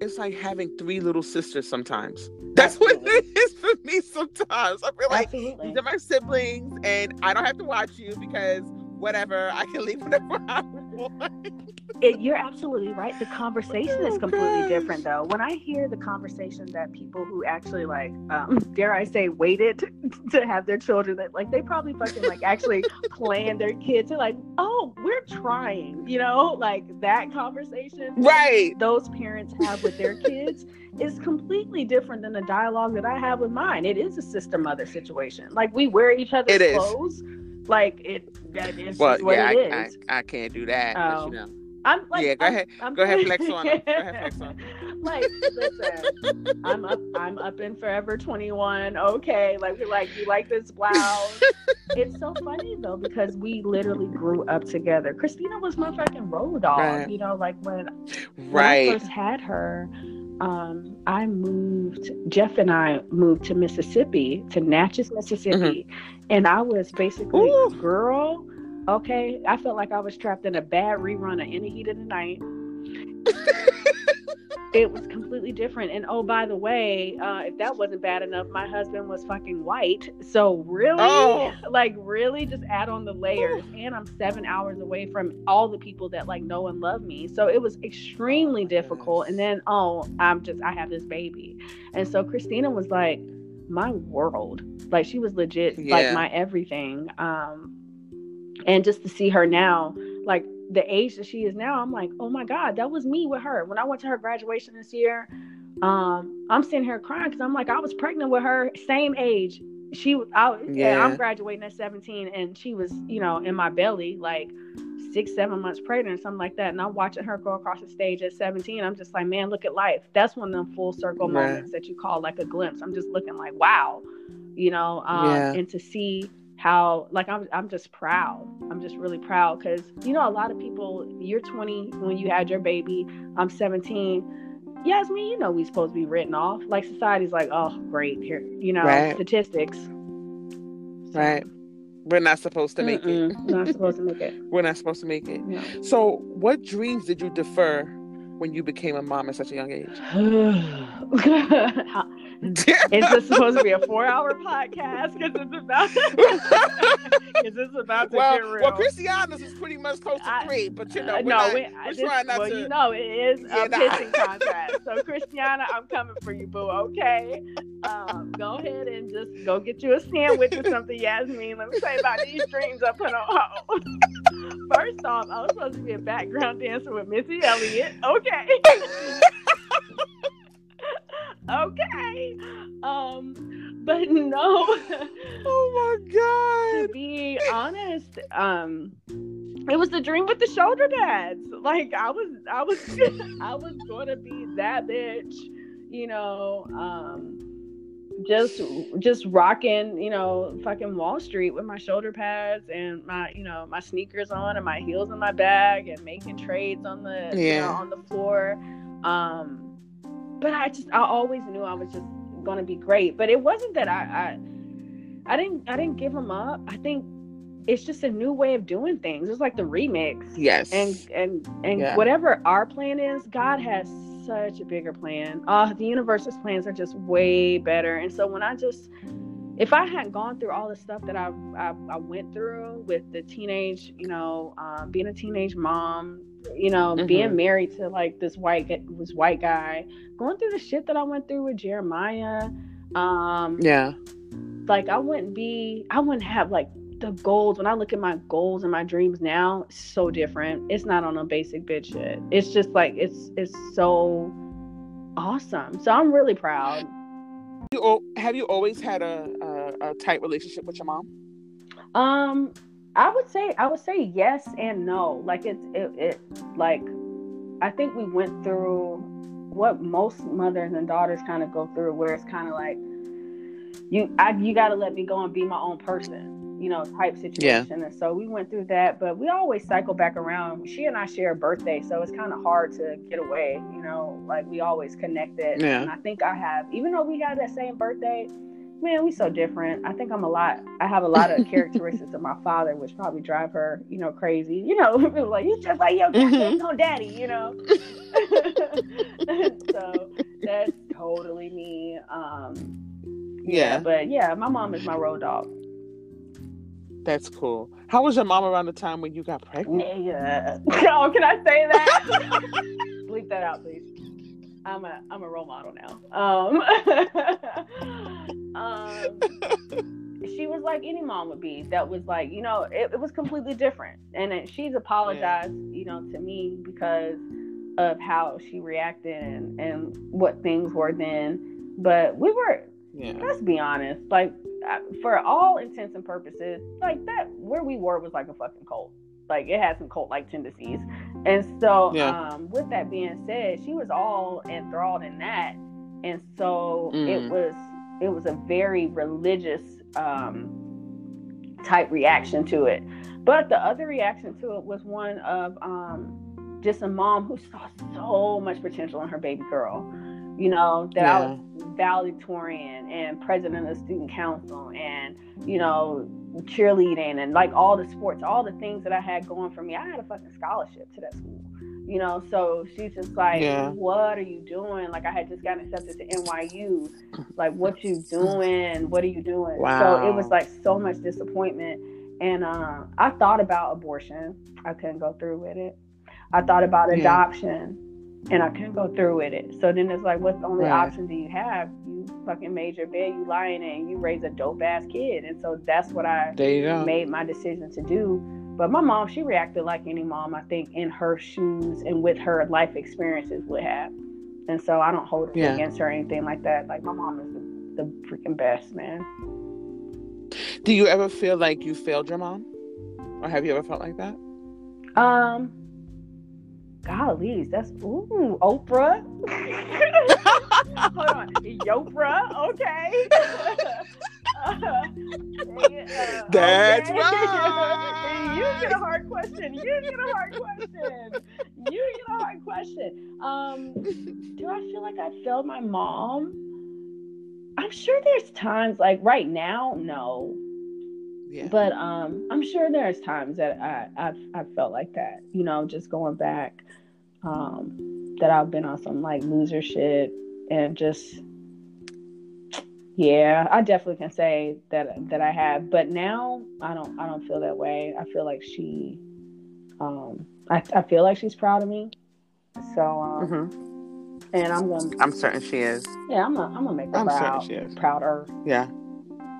it's like having three little sisters sometimes. That's what it is for me sometimes. I feel like Absolutely. these are my siblings and I don't have to watch you because whatever, I can leave whenever I want. It, you're absolutely right. The conversation is Oh, completely different, though. When I hear the conversation that people who actually like, um, dare I say, waited to have their children, that like they probably fucking like actually plan their kids. They're like, oh, we're trying, you know, like that conversation. Right. Those parents have with their kids is completely different than the dialogue that I have with mine. It is a sister mother situation. Like we wear each other's It is. clothes. Like it, that is Well, yeah, it I, is. I, I can't do that. but, Oh. you know. I'm like, Yeah, go I'm- ahead. I'm- Go ahead, flex on. Go ahead, flex on like, listen, I'm up. I'm up in Forever 21. Okay, like we're like, you like this blouse? it's so funny though because we literally grew up together. Christina was my fucking road dog. Right. You know, like when when I Right. first had her, um, I moved. Jeff and I moved to Mississippi, to Natchez, Mississippi, and I was basically Mm-hmm. Ooh. girl. Okay, I felt like I was trapped in a bad rerun of In the Heat of the Night. it was completely different. And oh, by the way, uh, if that wasn't bad enough, my husband was fucking white. So really, Oh. like really, just add on the layers. And I'm seven hours away from all the people that like know and love me. So it was extremely difficult. And then oh, I'm just I have this baby, and so Christina was like my world. Like she was legit like my everything. Um, and just to see her now, like the age that she is now, I'm like, oh my god, that was me with her when I went to her graduation this year. Um, I'm sitting here crying because I'm like, I was pregnant with her, same age. She, I, yeah, Yeah. I'm graduating at 17, and she was, you know, in my belly, like six, seven months pregnant, or something like that. And I'm watching her go across the stage at 17. I'm just like, man, look at life. That's one of them full circle Right. moments that you call like a glimpse. I'm just looking like, wow, you know, um, Yeah. and to see how like I'm I'm just proud. I'm just really proud because you know a lot of people. You're 20 when you had your baby. I'm 17. Yasmin, you know we're supposed to be written off. Like society's like, oh great, here you know Right. statistics. Right. We're not supposed to make it. Mm-mm, not supposed to make it. We're not supposed to make it. So, what dreams did you defer when you became a mom at such a young age? Is this supposed to be a four-hour podcast? Because it's about. Is this about to well, get real? well, Christiana's is pretty much close to I- three, but you know, Uh, we're no, not, we, we're this, trying not well, to. you know, it is Yeah, a nah. pitching contract. So, Christiana, I'm coming for you, boo. Okay, um, go ahead and just go get you a sandwich or something, Yasmin. Let me tell you about these dreams I put on hold. First off, I was supposed to be a background dancer with Missy Elliott. Okay. Okay. Um, but no. oh my god. to be honest, um, it was the dream with the shoulder pads. Like I was, I was, I was gonna be that bitch, you know. Um, just, just rocking, you know, fucking Wall Street with my shoulder pads and my, you know, my sneakers on and my heels in my bag and making trades on the, you know, on the floor. Um, but I just, I always knew I was just gonna be great. But it wasn't that I, I I didn't I didn't give them up. I think it's just a new way of doing things. It's like the remix. Yes. And and and Yeah. whatever our plan is, God has such a bigger plan. Uh the universe's plans are just way better. And so when I just if I hadn't gone through all the stuff that I I, I went through with the teenage, you know, um, being a teenage mom, you know, Mhm. being married to like this white gu- this white guy, going through the shit that I went through with Jeremiah, um, yeah. like I wouldn't be I wouldn't have like the goals when I look at my goals and my dreams now it's so different. It's not on a basic bitch shit. It's just like it's it's so awesome. So I'm really proud. You, have you always had a, a, a tight relationship with your mom? Um I would say I would say yes and no. Like it's it, it like I think we went through what most mothers and daughters kind of go through where it's kind of like you I you got to let me go and be my own person, you know, type situation. And so we went through that, but we always cycle back around. She and I share a birthday, so it's kind of hard to get away, you know, like we always connected. Yeah. And I think I have even though we had that same birthday, man, we so different. I think I'm a lot. I have a lot of characteristics of my father, which probably drive her, you know, crazy. You know, like you just like your Mhm. no daddy, you know. so that's totally me. Um, Yeah. but yeah, my mom is my road dog. That's cool. How was your mom around the time when you got pregnant? Yeah. oh, can I say that? Bleep that out, please. I'm a I'm a role model now. Um, um, she was like any mom would be. That was like you know it, it was completely different, and then she's apologized you know to me because of how she reacted and, and what things were then. But we were Yeah. let's be honest, like for all intents and purposes, like that where we were was like a fucking cult. Like it had some cult like tendencies. And so Yeah. um with that being said, she was all enthralled in that. And so Mm. it was it was a very religious um type reaction to it. But the other reaction to it was one of um just a mom who saw so much potential in her baby girl. You know, that I was valedictorian and president of student council and you know cheerleading and like all the sports all the things that i had going for me i had a fucking scholarship to that school you know so she's just like Yeah. what are you doing like i had just gotten accepted to nyu like what you doing what are you doing so it was like so much disappointment and uh, i thought about abortion i couldn't go through with it i thought about Yeah. adoption and I couldn't go through with it. So then it's like, what's the only Right. option do you have? You fucking made your bed, you lying in, you raise a dope ass kid. And so that's what I There you go. made my decision to do. But my mom, she reacted like any mom, I think, in her shoes and with her life experiences would have. And so I don't hold it Yeah. against her or anything like that. Like my mom is the, the freaking best, man. Do you ever feel like you failed your mom? Or have you ever felt like that? Um, golly, that's ooh, Oprah. Hold on, Yopra, okay. uh, That's okay. right. you get a hard question. You get a hard question. You get a hard question. Um, do I feel like I failed my mom? I'm sure there's times like right now, no. Yeah. But um, I'm sure there's times that I I've, I've felt like that. You know, just going back, um, that I've been on some like loser shit and just yeah, I definitely can say that that I have. But now I don't I don't feel that way. I feel like she, um, I I feel like she's proud of me. So um, hmm and I'm gonna I'm certain she is. yeah I'm gonna I'm gonna make her I'm certain proud she is. prouder. Yeah.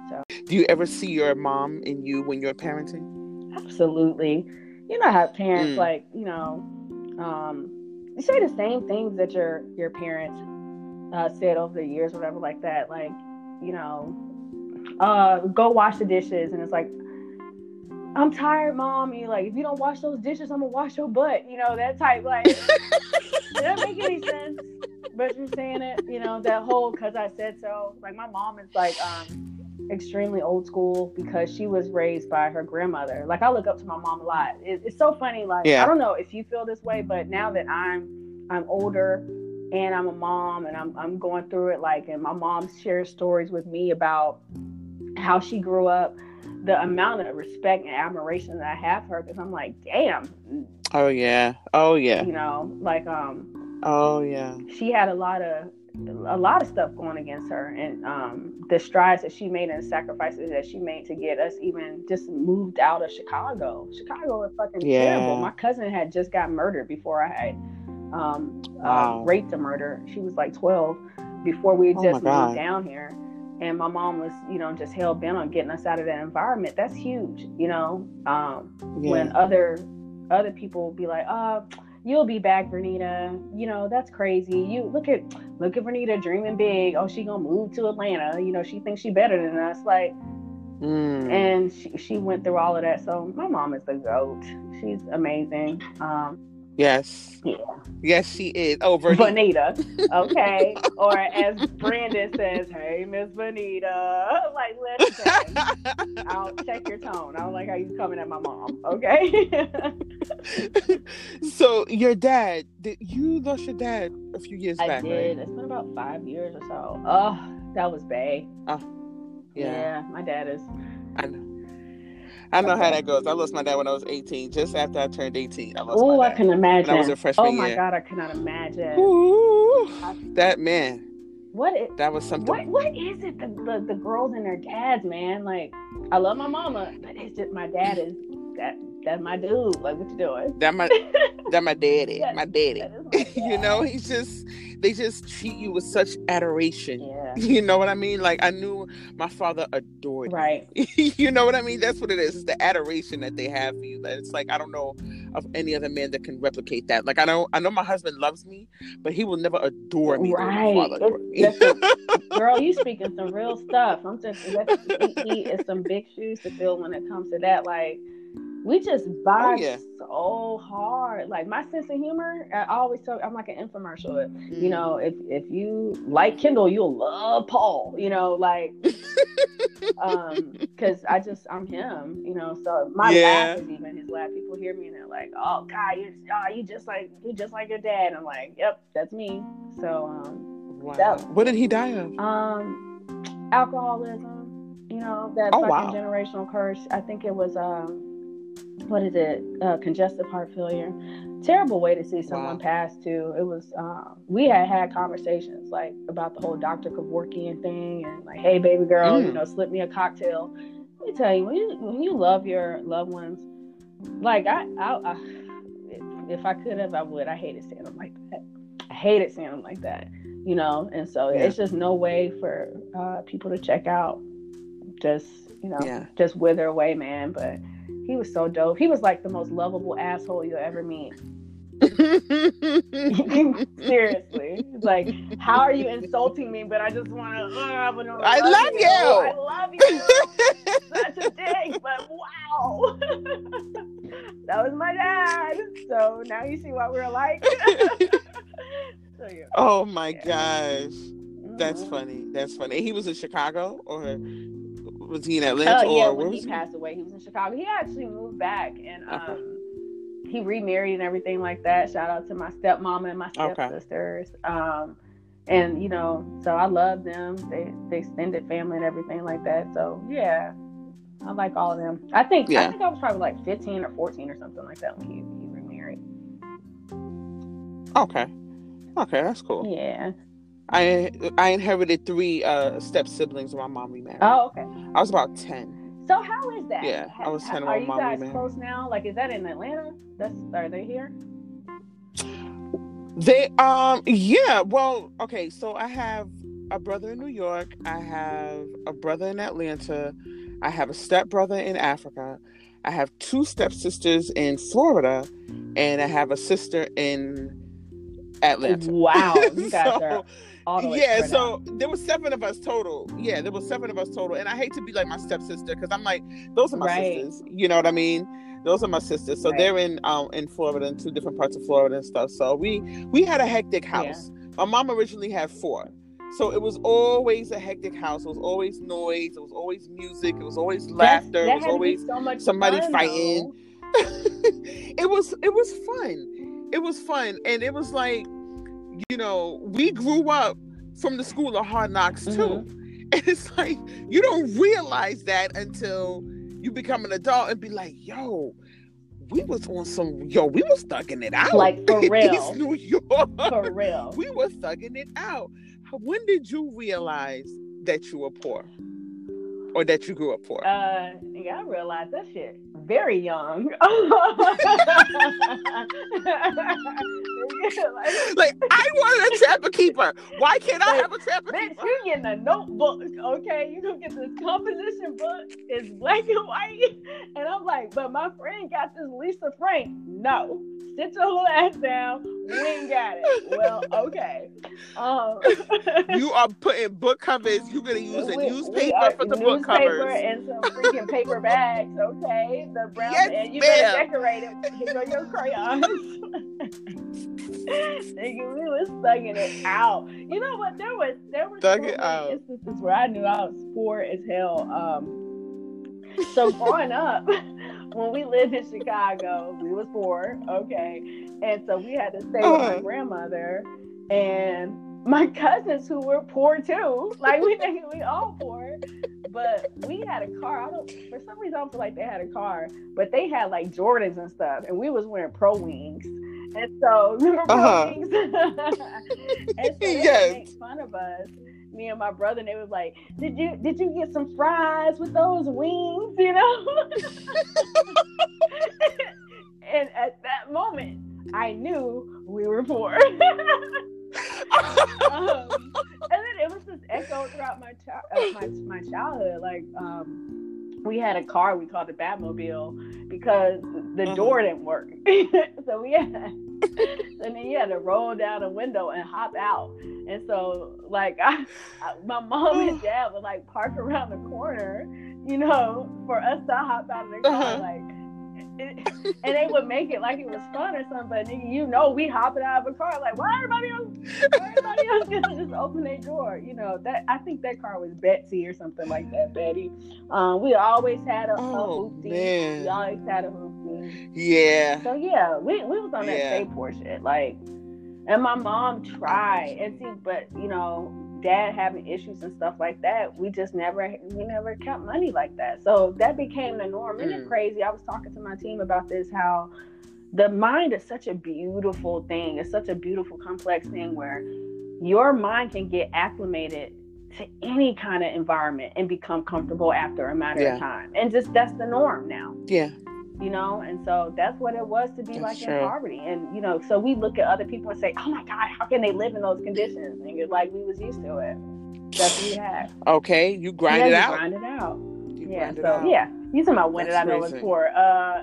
So. Do you ever see your mom in you when you're parenting? Absolutely. You know how parents Mm. like, you know, um, you say the same things that your your parents uh, said over the years, whatever, like that. Like, you know, uh, go wash the dishes, and it's like, I'm tired, mom. And you're like, if you don't wash those dishes, I'm gonna wash your butt. You know that type. Like, did that make any sense? But you're saying it, you know, that whole because I said so. Like, my mom is like, um, extremely old school because she was raised by her grandmother. Like I look up to my mom a lot. It, it's so funny. Like Yeah. I don't know if you feel this way, but now that I'm I'm older and I'm a mom and I'm I'm going through it, like and my mom shares stories with me about how she grew up. The amount of respect and admiration that I have for her, because I'm like, damn, Oh yeah. Oh yeah. you know, like um, Oh yeah. she had a lot of a lot of stuff going against her and um, the strides that she made and the sacrifices that she made to get us even just moved out of chicago chicago was fucking Yeah. terrible my cousin had just got murdered before i had um, Wow. uh, raped a murder she was like 12 before we Oh, just moved down here and my mom was you know just hell bent on getting us out of that environment that's huge you know um, Yeah. when other other people be like, "Oh, you'll be back, Vernita. You know that's crazy. You look at look at Vernita dreaming big. Oh, she gonna move to Atlanta. You know she thinks she better than us. Like, Mm. and she, she went through all of that. So my mom is the goat. She's amazing. Um, yes. yeah, Yes, she is. Oh, Vernie. Vernita. Okay, or as Brandon says, "Hey, Miss Bonita. Like, listen. I'll check your tone. I don't like how you coming at my mom. Okay. so your dad, did you lost your dad a few years I back, did. right? It's been about five years or so. Oh, that was Bay. Uh. Yeah. Yeah, my dad is. I know. I know how that goes. I lost my dad when I was 18. Just after I turned 18, I lost Oh, my I can imagine. When I was a freshman oh my year. god, I cannot imagine. Ooh, that man, What is, that was something. what what is it? The, the the girls and their dads, man. Like, I love my mama, but it's just my dad is that that's my dude. Like, what you doing? That my that my daddy, That- my daddy. my you know, he's just they just treat you with such adoration. Yeah. You know what I mean? Like I knew my father adored me. Right. you know what I mean? That's what it is. It's the adoration that they have for you. That it's like I don't know of any other man that can replicate that. Like I know I know my husband loves me, but he will never adore me. Right. My father adored girl, you speaking some real stuff. I'm just that's he is some big shoes to fill when it comes to that. Like we just vibe Oh, yeah. so hard. Like my sense of humor, I always tell I'm like an infomercial. Mm. You know, if if you like Kendall, you'll love Paul. You know, like um, because I just I'm him. You know, so my Yeah. laugh is even his laugh. People hear me and they're like, "Oh God, you oh, you just like you just like your dad." I'm like, "Yep, that's me." So um. Wow. that- What did he die of? Um, alcoholism. You know that Oh, fucking wow. generational curse. I think it was um, what is it? Uh, congestive heart failure. Terrible way to see someone Wow. pass too. It was. Uh, we had had conversations like about the whole Dr. Kevorkian thing and like, hey, baby girl, Mm. you know, slip me a cocktail. Let me tell you, when you when you love your loved ones, like I, I, I if, if I could have, I would. I hated seeing them like that. I hated seeing them like that you know and so Yeah. it's just no way for uh, people to check out just you know Yeah. just wither away man but he was so dope he was like the most lovable asshole you'll ever meet seriously like how are you insulting me but i just want to uh, I love you. i love you such a dick but wow that was my dad so now you see why we're alike so yeah oh my Yeah. gosh. That's Mhm. funny. That's funny. He was in Chicago or Was he in Atlanta? Oh yeah, or when where he was he? passed away, he was in Chicago. He actually moved back and Okay. um, he remarried and everything like that. Shout out to my stepmama and my Okay. stepsisters. Um, and you know, so I love them. They they extended family and everything like that. So yeah, I like all of them. I think I think I was probably like 15 or 14 or something like that when he he remarried. Okay. Okay, that's cool. Yeah. I I inherited three uh step siblings when my mom remarried. Oh okay. I was about ten. So how is that? Yeah, I was Ha- 10 Are when you my mom guys remarried. close now? Like, is that in Atlanta? That's are they here? They um yeah, well, okay, so I have a brother in New York, I have a brother in Atlanta, I have a stepbrother in Africa, I have two stepsisters in Florida, and I have a sister in Atlanta. Wow, you guys So, are all the way yeah, so out. there were seven of us total. Yeah, there were seven of us total, and I hate to be like my stepsister because I'm like, those are my Right. sisters. You know what I mean? Those are my sisters. So Right. they're in um in Florida, in two different parts of Florida and stuff. So we we had a hectic house. My mom originally had four. So it was always a hectic house. It was always noise. It was always music. It was always laughter. that It was had to be always so much somebody fun, fighting. it was it was fun. It was fun, and it was like, you know, we grew up from the school of hard knocks too, Mm-hmm. and it's like you don't realize that until you become an adult and be like, yo. We was on some yo. We was thugging it out, Like, for real. East New York. For real. we were thugging it out. When did you realize that you were poor, or that you grew up for? Uh, yeah, I realized that shit very young. like, I wanted a trapper keeper. Why can't I have a trapper Bitch, keeper? you getting a notebook, okay? You gonna get this composition book. It's black and white. And I'm like, but my friend got this Lisa Frank. No. Sit your little ass down. We ain't got it. Well, okay. Um You are putting book covers. You're gonna use a we- we newspaper are for the book newspaper covers. and some freaking paper bags, okay? The brown Yes, and you better decorate it. Go your crayons. Nigga, we was thugging it out. You know what? There was there was Thug so it out. instances where I knew I was poor as hell. Um, so growing up, when we lived in Chicago, we was poor, okay, and so we had to stay with Uh-huh. my grandmother and my cousins who were poor too. Like we think we all poor. But we had a car. I don't for some reason I don't feel like they had a car, but they had like Jordans and stuff, and we was wearing pro wings. And so remember pro Uh-huh. wings? and so they Yes. make fun of us. Me and my brother, and they was like, "Did you did you get some fries with those wings?" You know. and at that moment, I knew we were poor. Um, and then it was just echoed throughout my chi- uh, my my childhood. Like um, we had a car we called the Batmobile because the Mhm. door didn't work, so we had. and then you had to roll down a window and hop out. And so, like, I, I, my mom and dad would like park around the corner, you know, for us to hop out of the car, Uh-huh. like. It- and they would make it like it was fun or something, but nigga, you know, we hopping out of a car like, why everybody else, why everybody else just open their door? You know, that I think that car was Betsy or something like that, Betty. Um, we always had a, Oh, a hoopty. man. We always had a hoopty. yeah. So yeah, we, we was on that Yeah. poor shit. Like, and my mom tried, and see, but you know, dad having issues and stuff like that, we just never we never kept money like that. So that became the norm. And it's Mm. crazy. I was talking to my team about this how the mind is such a beautiful thing. It's such a beautiful, complex thing where your mind can get acclimated to any kind of environment and become comfortable after a matter Yeah. of time. And just that's the norm now Yeah. You know and so that's what it was to be That's like true. in poverty and you know so we look at other people and say oh my god how can they live in those conditions and it's like we was used to it that's what we had Okay. You grind yeah, it you out. grind it out You yeah it so out. yeah you talking about when did i know it was poor uh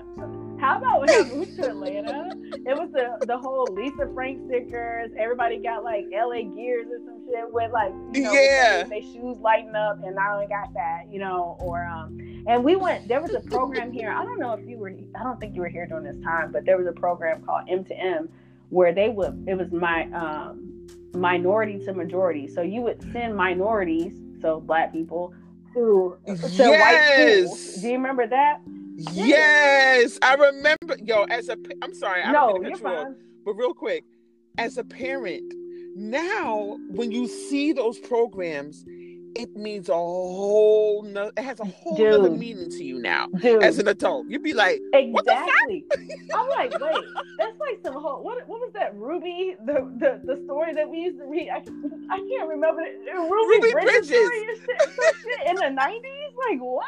how about when I moved to Atlanta? It was the the whole Lisa Frank stickers. Everybody got like LA gears or some shit with like you know Yeah. they, shoes lighten up and I only got that, you know, or um and we went there was a program here. I don't know if you were I don't think you were here during this time, but there was a program called M to M where they would it was my um minority to majority. So you would send minorities, so black people, to, to white Yes. schools. Do you remember that? Yes, I remember. Yo, as a, I'm sorry, I no, you're off, fine. but real quick, as a parent, now when you see those programs, it means a whole. No, it has a whole other meaning to you now. Dude, As an adult, you'd be like, What the fuck? exactly. I'm like, wait, that's like some whole. What, what was that Ruby? The, the the story that we used to read. I, I can't remember it. Ruby, Ruby Bridges, Bridges. story shit, shit in the '90s. Like what?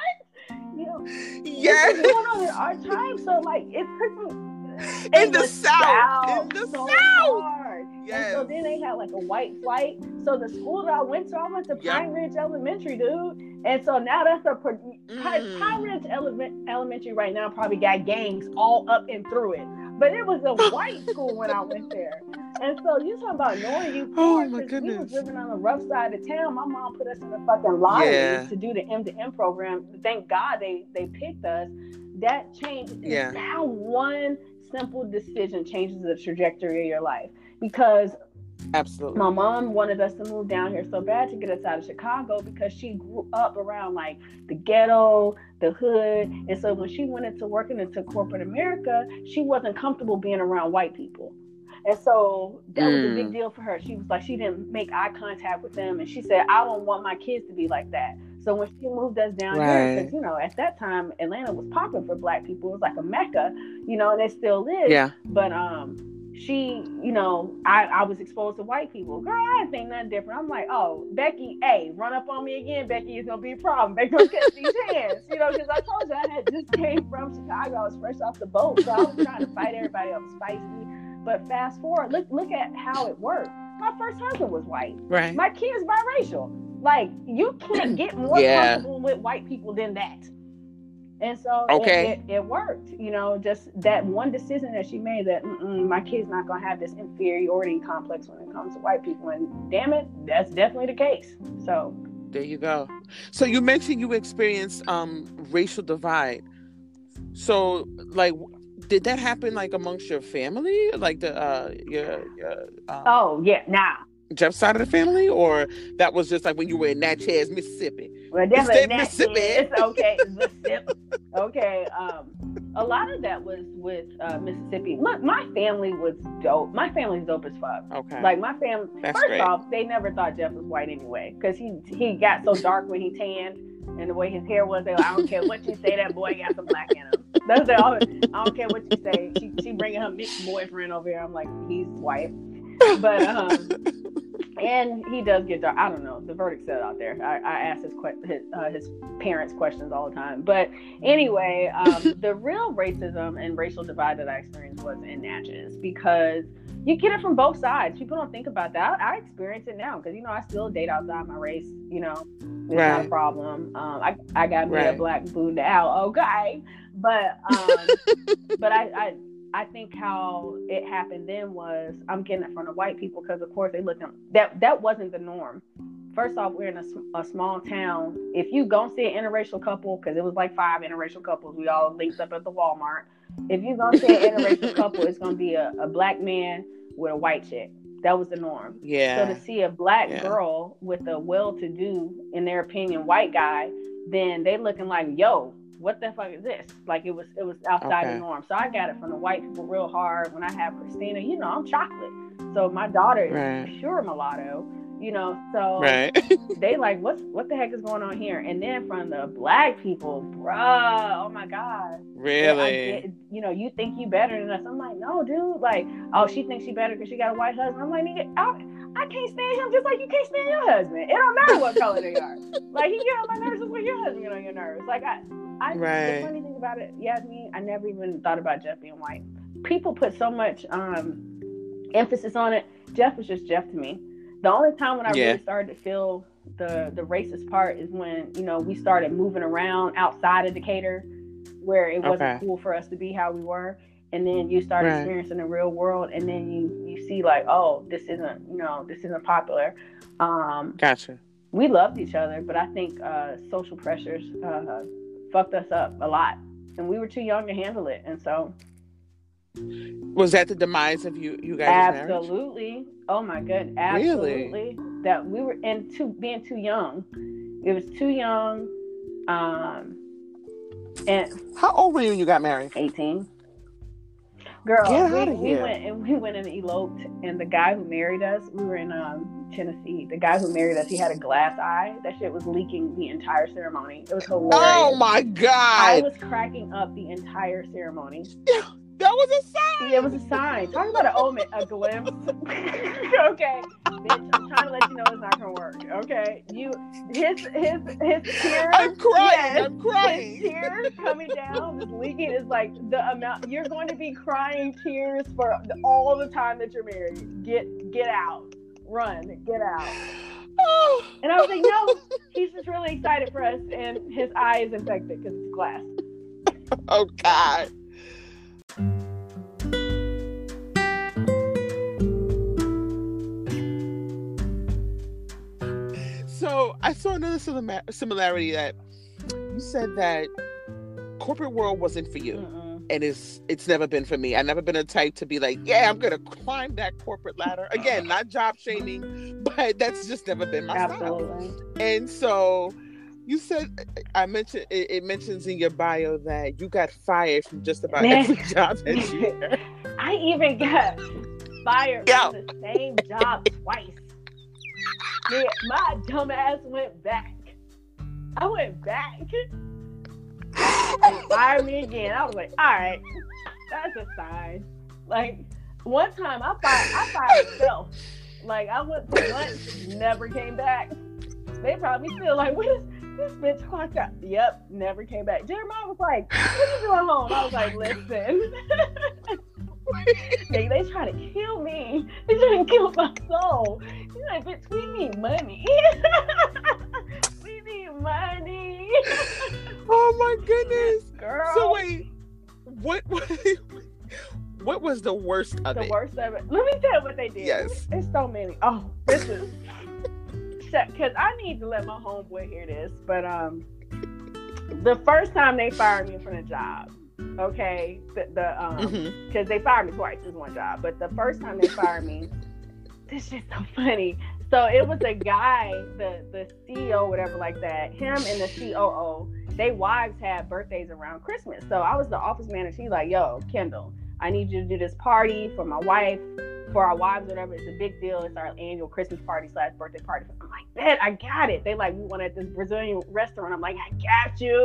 You know, yes, going on in our time. So like it puts me in the South, in the so South. hard. And Yes. so then they had like a white flight. So the school that I went to, I went to Yep. Pine Ridge Elementary, dude. And so now that's a Pine, Mm. Pine Ridge Element, Elementary right now probably got gangs all up and through it. But it was a white school when I went there. And so you talking about knowing you Oh, poor, my 'cause We was goodness. living on the rough side of town. My mom put us in the fucking lottery Yeah. to do the M to M program. Thank God they they picked us. That changed. Yeah. How one simple decision changes the trajectory of your life because Absolutely. my mom wanted us to move down here so bad to get us out of Chicago because she grew up around like the ghetto, the hood. And so when she went into working into corporate America, she wasn't comfortable being around white people. And so that was a Mm. big deal for her. She was like, she didn't make eye contact with them. And she said, I don't want my kids to be like that. So when she moved us down here, because, you know, at that time, Atlanta was popping for black people. It was like a mecca, you know, and it still is Yeah. but um she you know I, I was exposed to white people. Girl i think nothing different. I'm like oh becky hey run up on me again. Becky it's gonna be a problem. Becky gonna catch these hands you know because i told you i had just came from chicago. I was fresh off the boat so i was trying to fight everybody i was feisty. But fast forward look look at how it worked. My first husband was white. Right. my kid's biracial. Like you can't get more Yeah. comfortable with white people than that and so it- Okay. it, it, worked, you know, just that one decision that she made that my kid's not going to have this inferiority complex when it comes to white people. And damn it, that's definitely the case. So, There you go. So you mentioned you experienced um racial divide. So like did that happen like amongst your family? Like the uh your your um, oh, yeah, nah. Jeff's side of the family or that was just like when you were in Natchez, Mississippi? Well, definitely that Mississippi. It's okay. Mississippi. Okay. Um, a lot of that was with uh, Mississippi. Look, my family was dope. My family's dope as fuck. Okay. Like my family, That's first great. off, they never thought Jeff was white anyway, because he he got so dark when he tanned, and the way his hair was. They were, I don't care what you say, that boy got some black in him. That's always, I don't care what you say. She she bringing her mixed boyfriend over here. I'm like, he's white, but um, and he does get dark. I don't know. The verdict set out there. I, I ask his que- his, uh, his parents questions all the time. But anyway, um, the real racism and racial divide that I experienced was in Natchez because you get it from both sides. People don't think about that. I, I experience it now because you know I still date outside my race. You know, it's not a problem. Um, I I got me a black booed out. Okay, but um, but I, I I think how it happened then was I'm getting it from the white people because of course they look at that that wasn't the norm. First off, we're in a, a small town. If you go see an interracial couple, because it was like five interracial couples, we all linked up at the Walmart. If you gonna see an interracial couple, it's gonna be a, a black man with a white chick. That was the norm. Yeah. So to see a black Yeah. girl with a well-to-do, in their opinion, white guy, then they looking like, yo, what the fuck is this? Like it was, it was outside Okay. the norm. So I got it from the white people real hard. When I have Christina, you know, I'm chocolate. So my daughter is Right. pure mulatto. You know, so Right. they like, what's what the heck is going on here? And then from the black people, bruh, oh my god, really? get- you know, you think you better than us. I'm like, no, dude. Like, oh, she thinks she better because she got a white husband. I'm like, nigga, I, I can't stand him just like you can't stand your husband. It don't matter what color they are. Like, he get on my nerves just like your husband get on your nerves. Like, I, I Right. the funny thing about it, Yasmin, I never even thought about Jeff being white. People put so much um emphasis on it. Jeff was just Jeff to me. The only time when I Yeah. really started to feel the the racist part is when you know we started moving around outside of Decatur, where it wasn't Okay. cool for us to be how we were, and then you start Right. experiencing the real world, and then you you see like, oh, this isn't you know this isn't popular. Um, Gotcha. we loved each other, but I think uh, social pressures uh, fucked us up a lot, and we were too young to handle it, and so Was that the demise of you you guys' marriage? Absolutely. Oh my god, Really? absolutely. That we were and too being too young. It was too young. Um, and how old were you when you got married? 18. Girl, we, we went and we went and eloped, and the guy who married us, we were in um, Tennessee. The guy who married us, he had a glass eye. That shit was leaking the entire ceremony. It was hilarious. Oh my god! I was cracking up the entire ceremony. That was a sign. It was a sign. Talk about an omen, a glimpse. okay, bitch, I'm trying to let you know it's not gonna work. Okay, you, his, his, his tears. I'm crying. Yes, I'm crying. His tears coming down, just leaking is like the amount. You're going to be crying tears for the, all the time that you're married. Get, get out, run, get out. Oh. And I was like, no, he's just really excited for us, and his eye is infected because it's glass. Oh God. So I saw another similarity that you said that corporate world wasn't for you, Mm-mm. And it's it's never been for me. I've never been a type to be like, yeah, I'm gonna climb that corporate ladder again. Not job shaming, but that's just never been my style. And so you said I mentioned it, it mentions in your bio that you got fired from just about Man. every job that you had. I even got fired Yeah. from the same job twice. Yeah, my dumb ass went back. I went back. Fired me again. I was like, all right, that's a sign. Like one time I fired I fired myself. Like I went to lunch, never came back. They probably still like, what is this bitch clocked out? Yep, never came back. Jeremiah was like, what you doing home? I was like, listen. they, they trying to kill me. They trying to kill my soul. He's like, bitch, we need money. money. Oh my goodness! Girl. So wait, what? What was the worst of the it? The worst of it. Let me tell you what they did. Yes. It's so many. Oh, this is because I need to let my homeboy hear this. But um, the first time they fired me from the job, okay, the, the um, because they fired me twice. Was one job, but the first time they fired me, this is so funny. So it was a guy, the the CEO, whatever, like that. Him and the COO, they wives had birthdays around Christmas. So I was the office manager. He's like, "Yo, Kendall, I need you to do this party for my wife, for our wives, whatever. It's a big deal. It's our annual Christmas party slash birthday party." I'm like, "Bet I got it." They like, we want at this Brazilian restaurant. I'm like, "I got you,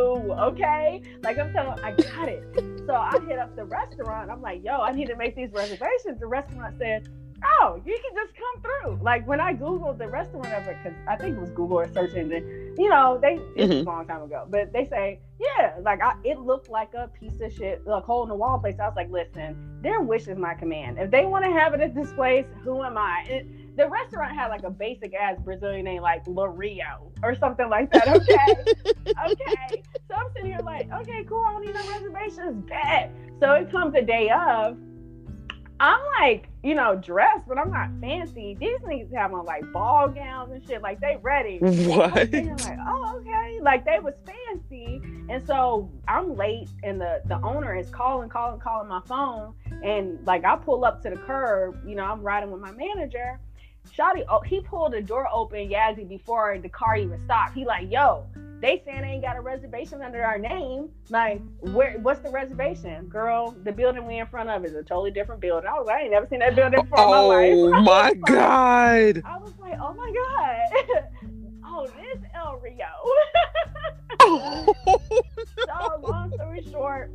okay?" Like I'm telling, I got it. So I hit up the restaurant. I'm like, yo, I need to make these reservations. The restaurant said, oh, you can just come through. Like when I Googled the restaurant of it, because I think it was Google or search engine, you know, they, it's Mhm. a long time ago, but they say, yeah, like I, it looked like a piece of shit, like hole in the wall place. I was like, listen, their wish is my command. If they want to have it at this place, who am I? It, the restaurant had like a basic ass Brazilian name, like La Rio or something like that. Okay okay. So I'm sitting here like, okay, cool. I don't need no reservations. Bet. So it comes the day of. I'm like, you know, dressed, but I'm not fancy. These niggas have on like ball gowns and shit. Like they ready. I'm What? like, oh, okay. Like they was fancy. And so I'm late and the, the owner is calling, calling, calling my phone. And like I pull up to the curb, you know, I'm riding with my manager. Shotty, oh, he pulled the door open, Yazzie, before the car even stopped. He like, yo, they saying they ain't got a reservation under our name. Like, where? What's the reservation, girl? The building we in front of is a totally different building. I was like, I ain't never seen that building before in my life. Oh my like- god! I was like, oh my god. oh, this El Rio. so long story short,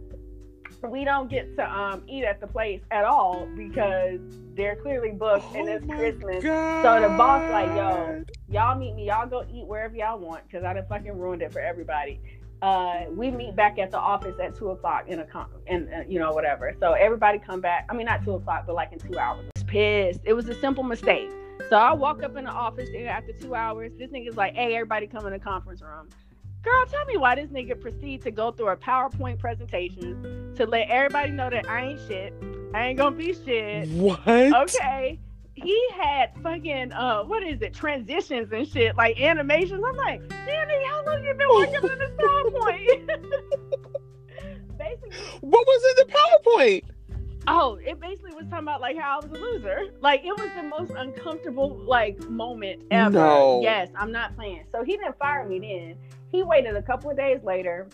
we don't get to um eat at the place at all because they're clearly booked and it's Oh Christmas. God. So the boss like, yo, y'all meet me, y'all go eat wherever y'all want because I done fucking ruined it for everybody. Uh, we meet back at the office at two o'clock in a con, and uh, you know whatever. So everybody come back. I mean, not two o'clock, but like in two hours. I was pissed. It was a simple mistake. So I walk up in the office there after two hours. This nigga's like, "Hey, everybody, come in the conference room." Girl, tell me why this nigga proceed to go through a PowerPoint presentation to let everybody know that I ain't shit. I ain't gonna be shit. What? Okay. He had fucking uh what is it, transitions and shit, like animations. I'm like, Danny, how long you been working on this PowerPoint? Basically, What was in the PowerPoint? Oh, it basically was talking about like how I was a loser. Like it was the most uncomfortable like moment ever. No. Yes, I'm not playing. So he didn't fire me then. He waited a couple of days later,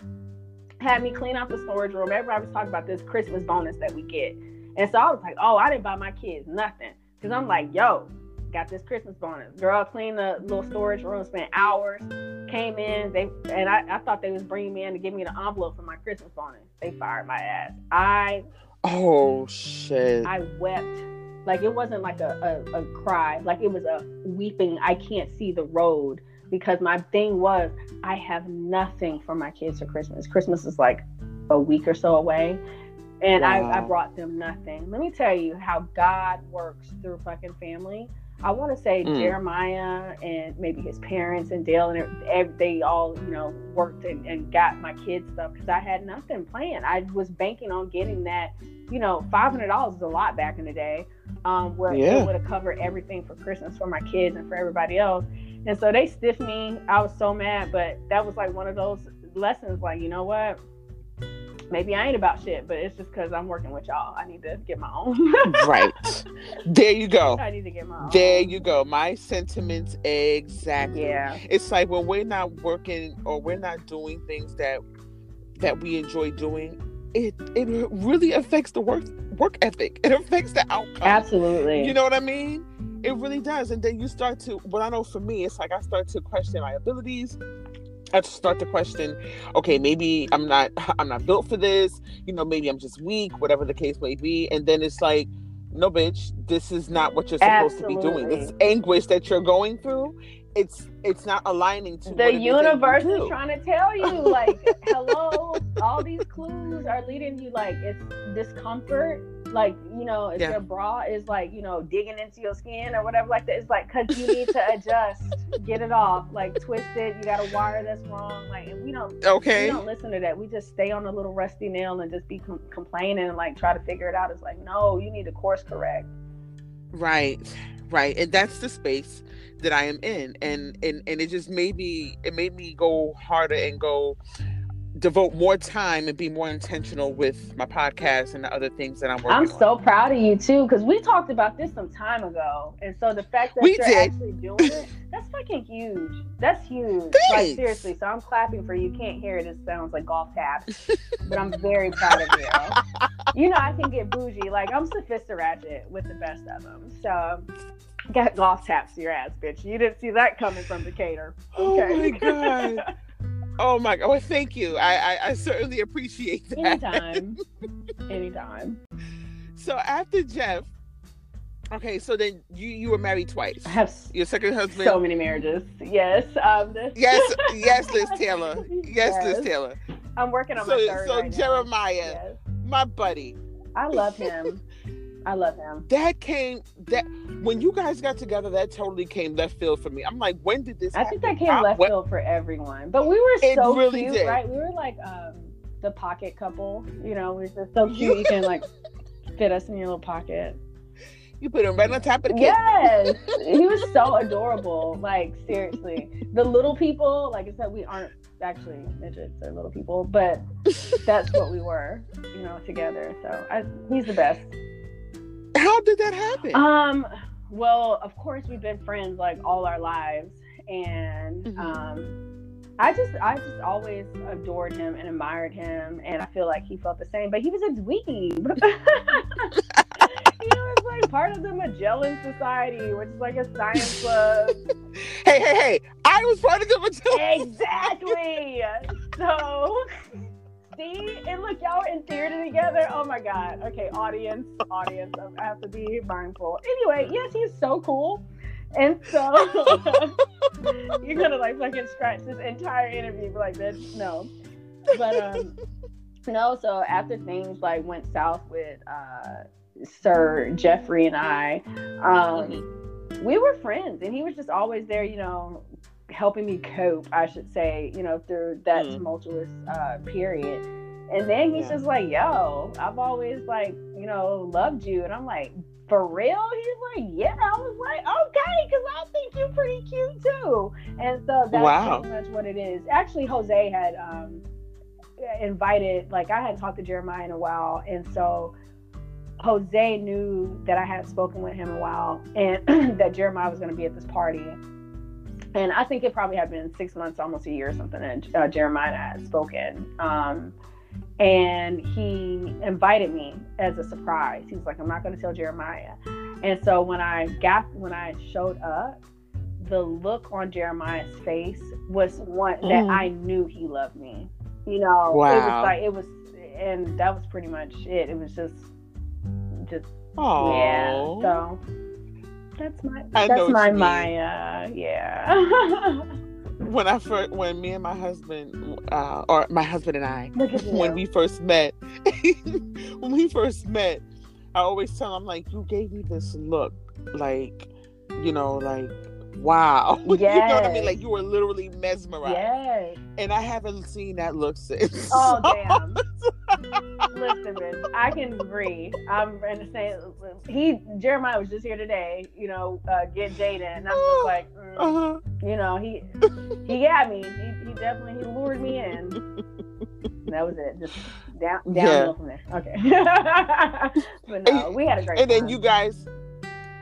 had me clean out the storage room. Everybody I was talking about this Christmas bonus that we get. And so I was like, oh, I didn't buy my kids nothing. Cause I'm like, yo, got this Christmas bonus. Girl cleaned the little storage room, spent hours, came in, they and I, I thought they was bringing me in to give me the envelope for my Christmas bonus. They fired my ass. I Oh shit. I wept. Like it wasn't like a, a, a cry, like it was a weeping. I can't see the road because my thing was I have nothing for my kids for Christmas. Christmas is like a week or so away. And I, I brought them nothing. Let me tell you how God works through fucking family. I want to say Mm. Jeremiah and maybe his parents and Dale and they all, you know, worked and, and got my kids stuff because I had nothing planned. I was banking on getting that, you know, five hundred dollars is a lot back in the day, um, where Yeah. it would have covered everything for Christmas for my kids and for everybody else. And so they stiffed me. I was so mad, but that was like one of those lessons. Like, you know what? Maybe I ain't about shit, but it's just because I'm working with y'all. I need to get my own. right. There you go. I need to get my own. There you go. My sentiments exactly. Yeah. It's like when we're not working or we're not doing things that that we enjoy doing, it it really affects the work work ethic. It affects the outcome. Absolutely. You know what I mean? It really does. And then you start to, well, I know for me, it's like I start to question my abilities. I start to question, okay, maybe I'm not, I'm not built for this. You know, maybe I'm just weak, whatever the case may be. And then it's like, no, bitch, this is not what you're supposed to be doing. This anguish that you're going through, it's it's not aligning to the what it is that you universe is trying to tell you, like, hello, all these clues are leading you, like, it's discomfort. Like, you know, if Yeah. your bra is like, you know, digging into your skin or whatever, like that, it's like, because you need to adjust, get it off, like, twist it. You got a wire that's wrong. Like, and we don't, okay we don't listen to that. We just stay on a little rusty nail and just be com- complaining and like try to figure it out. It's like, no, you need to course correct. Right, right, and that's the space that I am in, and and and it just made me it made me go harder and go devote more time and be more intentional with my podcast and the other things that I'm working I'm on. so proud of you too, because we talked about this some time ago, and so the fact that We you're did. actually doing it, that's fucking huge. That's huge. Like seriously, so I'm clapping for you. You Can't hear it. It sounds like golf taps, but I'm very proud of you. You know, I can get bougie. Like I'm Sophista Ratchet with the best of them. So. Got golf taps to your ass, bitch. You didn't see that coming from Decatur. Oh Okay. my god! Oh my god! Well, thank you. I, I I certainly appreciate that. Anytime. Anytime. So after Jeff, okay, so then you you were married twice. I have Your second husband. so many marriages. Yes. Um, the- yes, yes, Liz Taylor. Yes, Liz Taylor. I'm working on So my third so right. Jeremiah, Yes. my buddy. I love him. I love him. that came that when you guys got together that totally came left field for me i'm like when did this I think that came I- left what- field for everyone. But we were so really cute, did. right? We were like um, the pocket couple. You know, we were just so cute. You can like fit us in your little pocket. you put him right on top of the kid Yes, he was so adorable. Like seriously, the little people. Like I said, we aren't actually midgets or little people, but that's what we were. You know, together. So I, he's the best. How did that happen Um, well, of course we've been friends like all our lives, and Mhm. um, I just I just always adored him and admired him, and I feel like he felt the same. But he was a dweeb. he was like part of the Magellan Society, which is like a science club. hey hey hey i was part of the Matilda. exactly. So. See, and look, y'all in theater together. Oh my god. Okay, audience, audience. I have to be mindful. Anyway, yes, he's so cool, and so you're gonna like fucking scratch this entire interview, like, bitch, no. But um, no. So after things like went south with uh Sir Jeffrey and I, um, we were friends, and he was just always there, you know, helping me cope, I should say, you know, through that Mm. tumultuous uh, period. And then he's Yeah. just like, yo, I've always like, you know, loved you. And I'm like, for real? He's like, yeah. I was like, okay, because I think you're pretty cute too. And so that's Wow. pretty much what it is. Actually, Jose had um, invited, like, I hadn't talked to Jeremiah in a while. And so Jose knew that I had spoken with him a while and that Jeremiah was going to be at this party. And I think it probably had been six months, almost a year or something, and uh, Jeremiah had spoken. Um, and he invited me as a surprise. He was like, I'm not going to tell Jeremiah. And so when I got, when I showed up, the look on Jeremiah's face was one that mm. I knew he loved me. You know, wow. it was like, it was, and that was pretty much it. It was just, just Aww. yeah. So that's my I that's my Maya. Yeah. when I first, when me and my husband, uh, or my husband and I, when we first met, when we first met, I always tell him like, you gave me this look, like, you know, like wow. Yes. you know what I mean? Like you were literally mesmerized. Yes. And I haven't seen that look since. Oh damn. Listen, man, I can breathe. I'm gonna say he Jeremiah was just here today, you know, uh, get Jaden, and I'm just like, mm, uh-huh. you know, he he got me. He, he definitely he lured me in. that was it. Just down downhill yeah. from there. Okay. but no, we had a great. And time. then you guys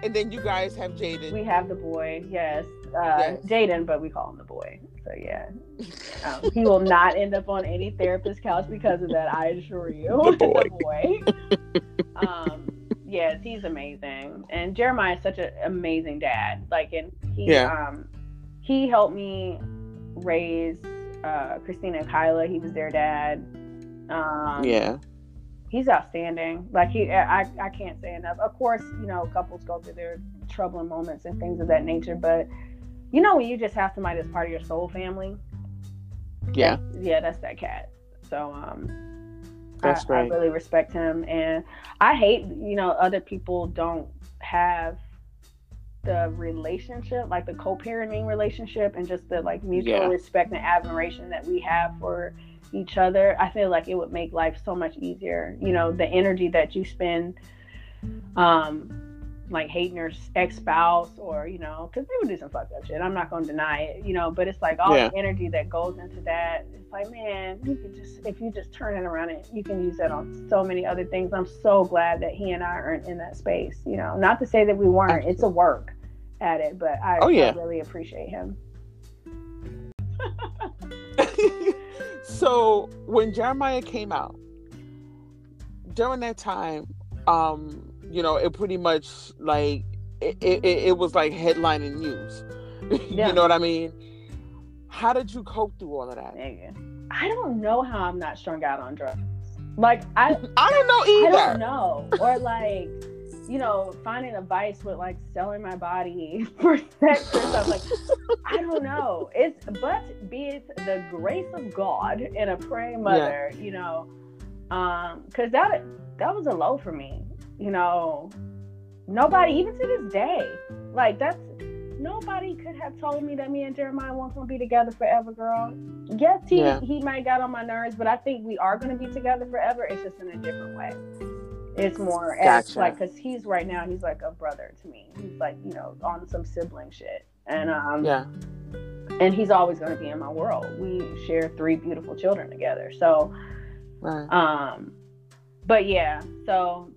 and then you guys have Jaden. We have the boy, yes. Uh, yes. Jaden, but we call him the boy. So yeah, um, he will not end up on any therapist couch because of that. I assure you, the boy. the boy. Um, yes, he's amazing, and Jeremiah is such an amazing dad. Like, and he yeah. um, he helped me raise uh, Christina and Kyla. He was their dad. Um, yeah he's outstanding. Like he, I, I can't say enough. Of course, you know, couples go through their troubling moments and things of that nature, but you know, when you just have somebody that's part of your soul family. Yeah. yeah, that's that cat. So, um, that's I, I really respect him, and I hate, you know, other people don't have the relationship, like the co-parenting relationship, and just the like mutual yeah. respect and admiration that we have for each other, I feel like it would make life so much easier. You know, the energy that you spend, um, like hating your ex spouse or, you know, because they would do some fucked up shit. I'm not going to deny it, you know, but it's like all yeah. the energy that goes into that. It's like, man, you can just, if you just turn it around, and you can use that on so many other things. I'm so glad that he and I aren't in that space, you know, not to say that we weren't, it's a work at it, but I, oh, yeah. I really appreciate him. so when Jeremiah came out, during that time, um, you know, it pretty much like it, it, it was like headlining news. Yeah. you know what I mean? How did you cope through all of that? I don't know how I'm not strung out on drugs. Like I I don't know either. I don't know. Or like you know, finding a vice with like selling my body for sex or something. Like, I don't know. It's but be it the grace of God and a praying mother, yeah. you know, um, because that that was a low for me. You know, nobody even to this day, like that's nobody could have told me that me and Jeremiah weren't gonna be together forever, girl. Yes, he yeah. he might got on my nerves, but I think we are gonna be together forever. It's just in a different way. It's more as gotcha. like because he's right now he's like a brother to me. He's like you know on some sibling shit, and um yeah, and he's always going to be in my world. We share three beautiful children together, so right. um, but yeah, so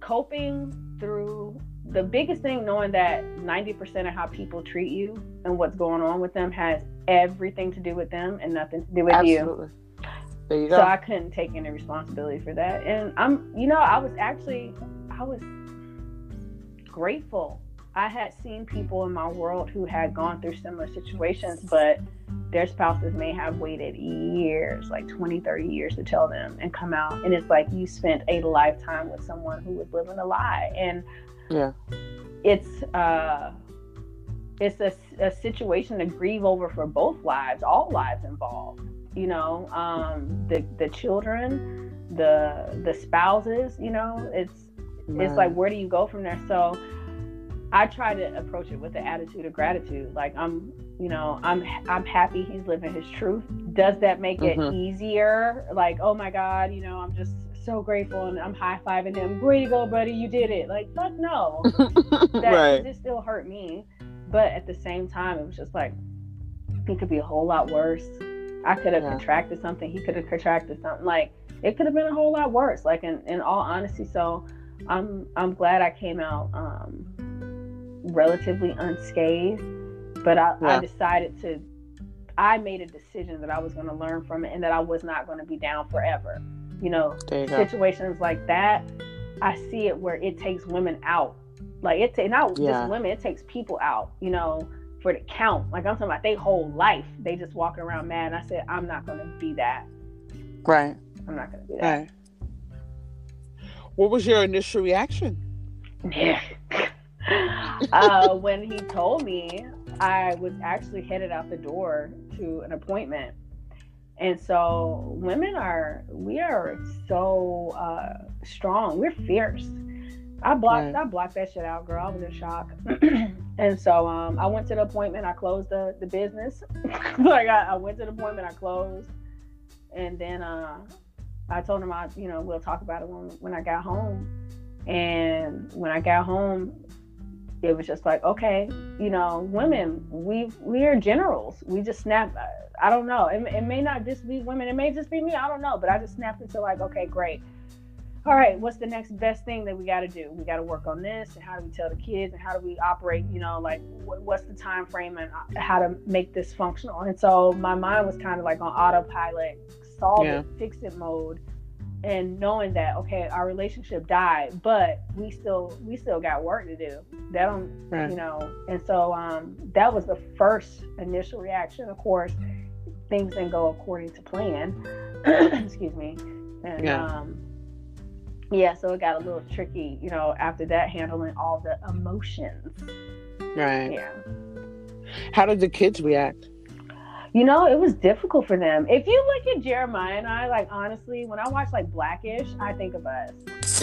coping through the biggest thing knowing that 90% of how people treat you and what's going on with them has everything to do with them and nothing to do with Absolutely. you there you go. So I couldn't take any responsibility for that. And I'm, you know, I was actually, I was grateful. I had seen people in my world who had gone through similar situations, but their spouses may have waited years, like 20, 30 years to tell them and come out. And it's like you spent a lifetime with someone who was living a lie. And yeah, it's, uh, it's a, a situation to grieve over for both lives, all lives involved you know um, the the children the the spouses you know it's right. it's like where do you go from there? So i try to approach it with the attitude of gratitude. Like i'm you know i'm i'm happy he's living his truth. Does that make mm-hmm. it easier? Like oh my god you know i'm just so grateful and i'm high-fiving him. Way to go buddy you did it. Like fuck no. That right. just still hurt me. But at the same time it was just like it could be a whole lot worse I could have yeah. contracted something. He could have contracted something. Like it could have been a whole lot worse. Like in, in all honesty. So I'm I'm glad I came out um, relatively unscathed, but I, yeah. I decided to. I made a decision that I was going to learn from it and that I was not going to be down forever. You know, you situations like that, I see it where it takes women out. Like it takes not yeah. just women, it takes people out. You know, for the count. Like I'm talking about their whole life, they just walking around mad. And I said, I'm not going to be that. Right. I'm not going to be that. Right. What was your initial reaction? Yeah. uh, when he told me, I was actually headed out the door to an appointment. And so women are, we are so uh, strong. We're fierce. I blocked, right. I blocked that shit out, girl. I was in shock. and so um, I went to the appointment. I closed the, the business. like I, I, went to the appointment. I closed, and then uh, I told him I, you know, we'll talk about it when when I got home. And when I got home, it was just like, okay, you know, women, we we are generals. We just snap. I don't know. It, it may not just be women. It may just be me. I don't know. But I just snapped into like, okay, great. All right, what's the next best thing that we got to do? We got to work on this, and how do we tell the kids, and how do we operate? You know, like what's the time frame and uh, how to make this functional? And so my mind was kind of like on autopilot, solve yeah. it, fix it mode and knowing that okay our relationship died but we still we still got work to do that don't right. you know and so um that was the first initial reaction of course things didn't go according to plan excuse me and yeah. um yeah so it got a little tricky you know after that handling all the emotions right yeah how did the kids react you know, it was difficult for them. If you look at Jeremiah and I, like honestly, when I watch like Blackish, I think of us.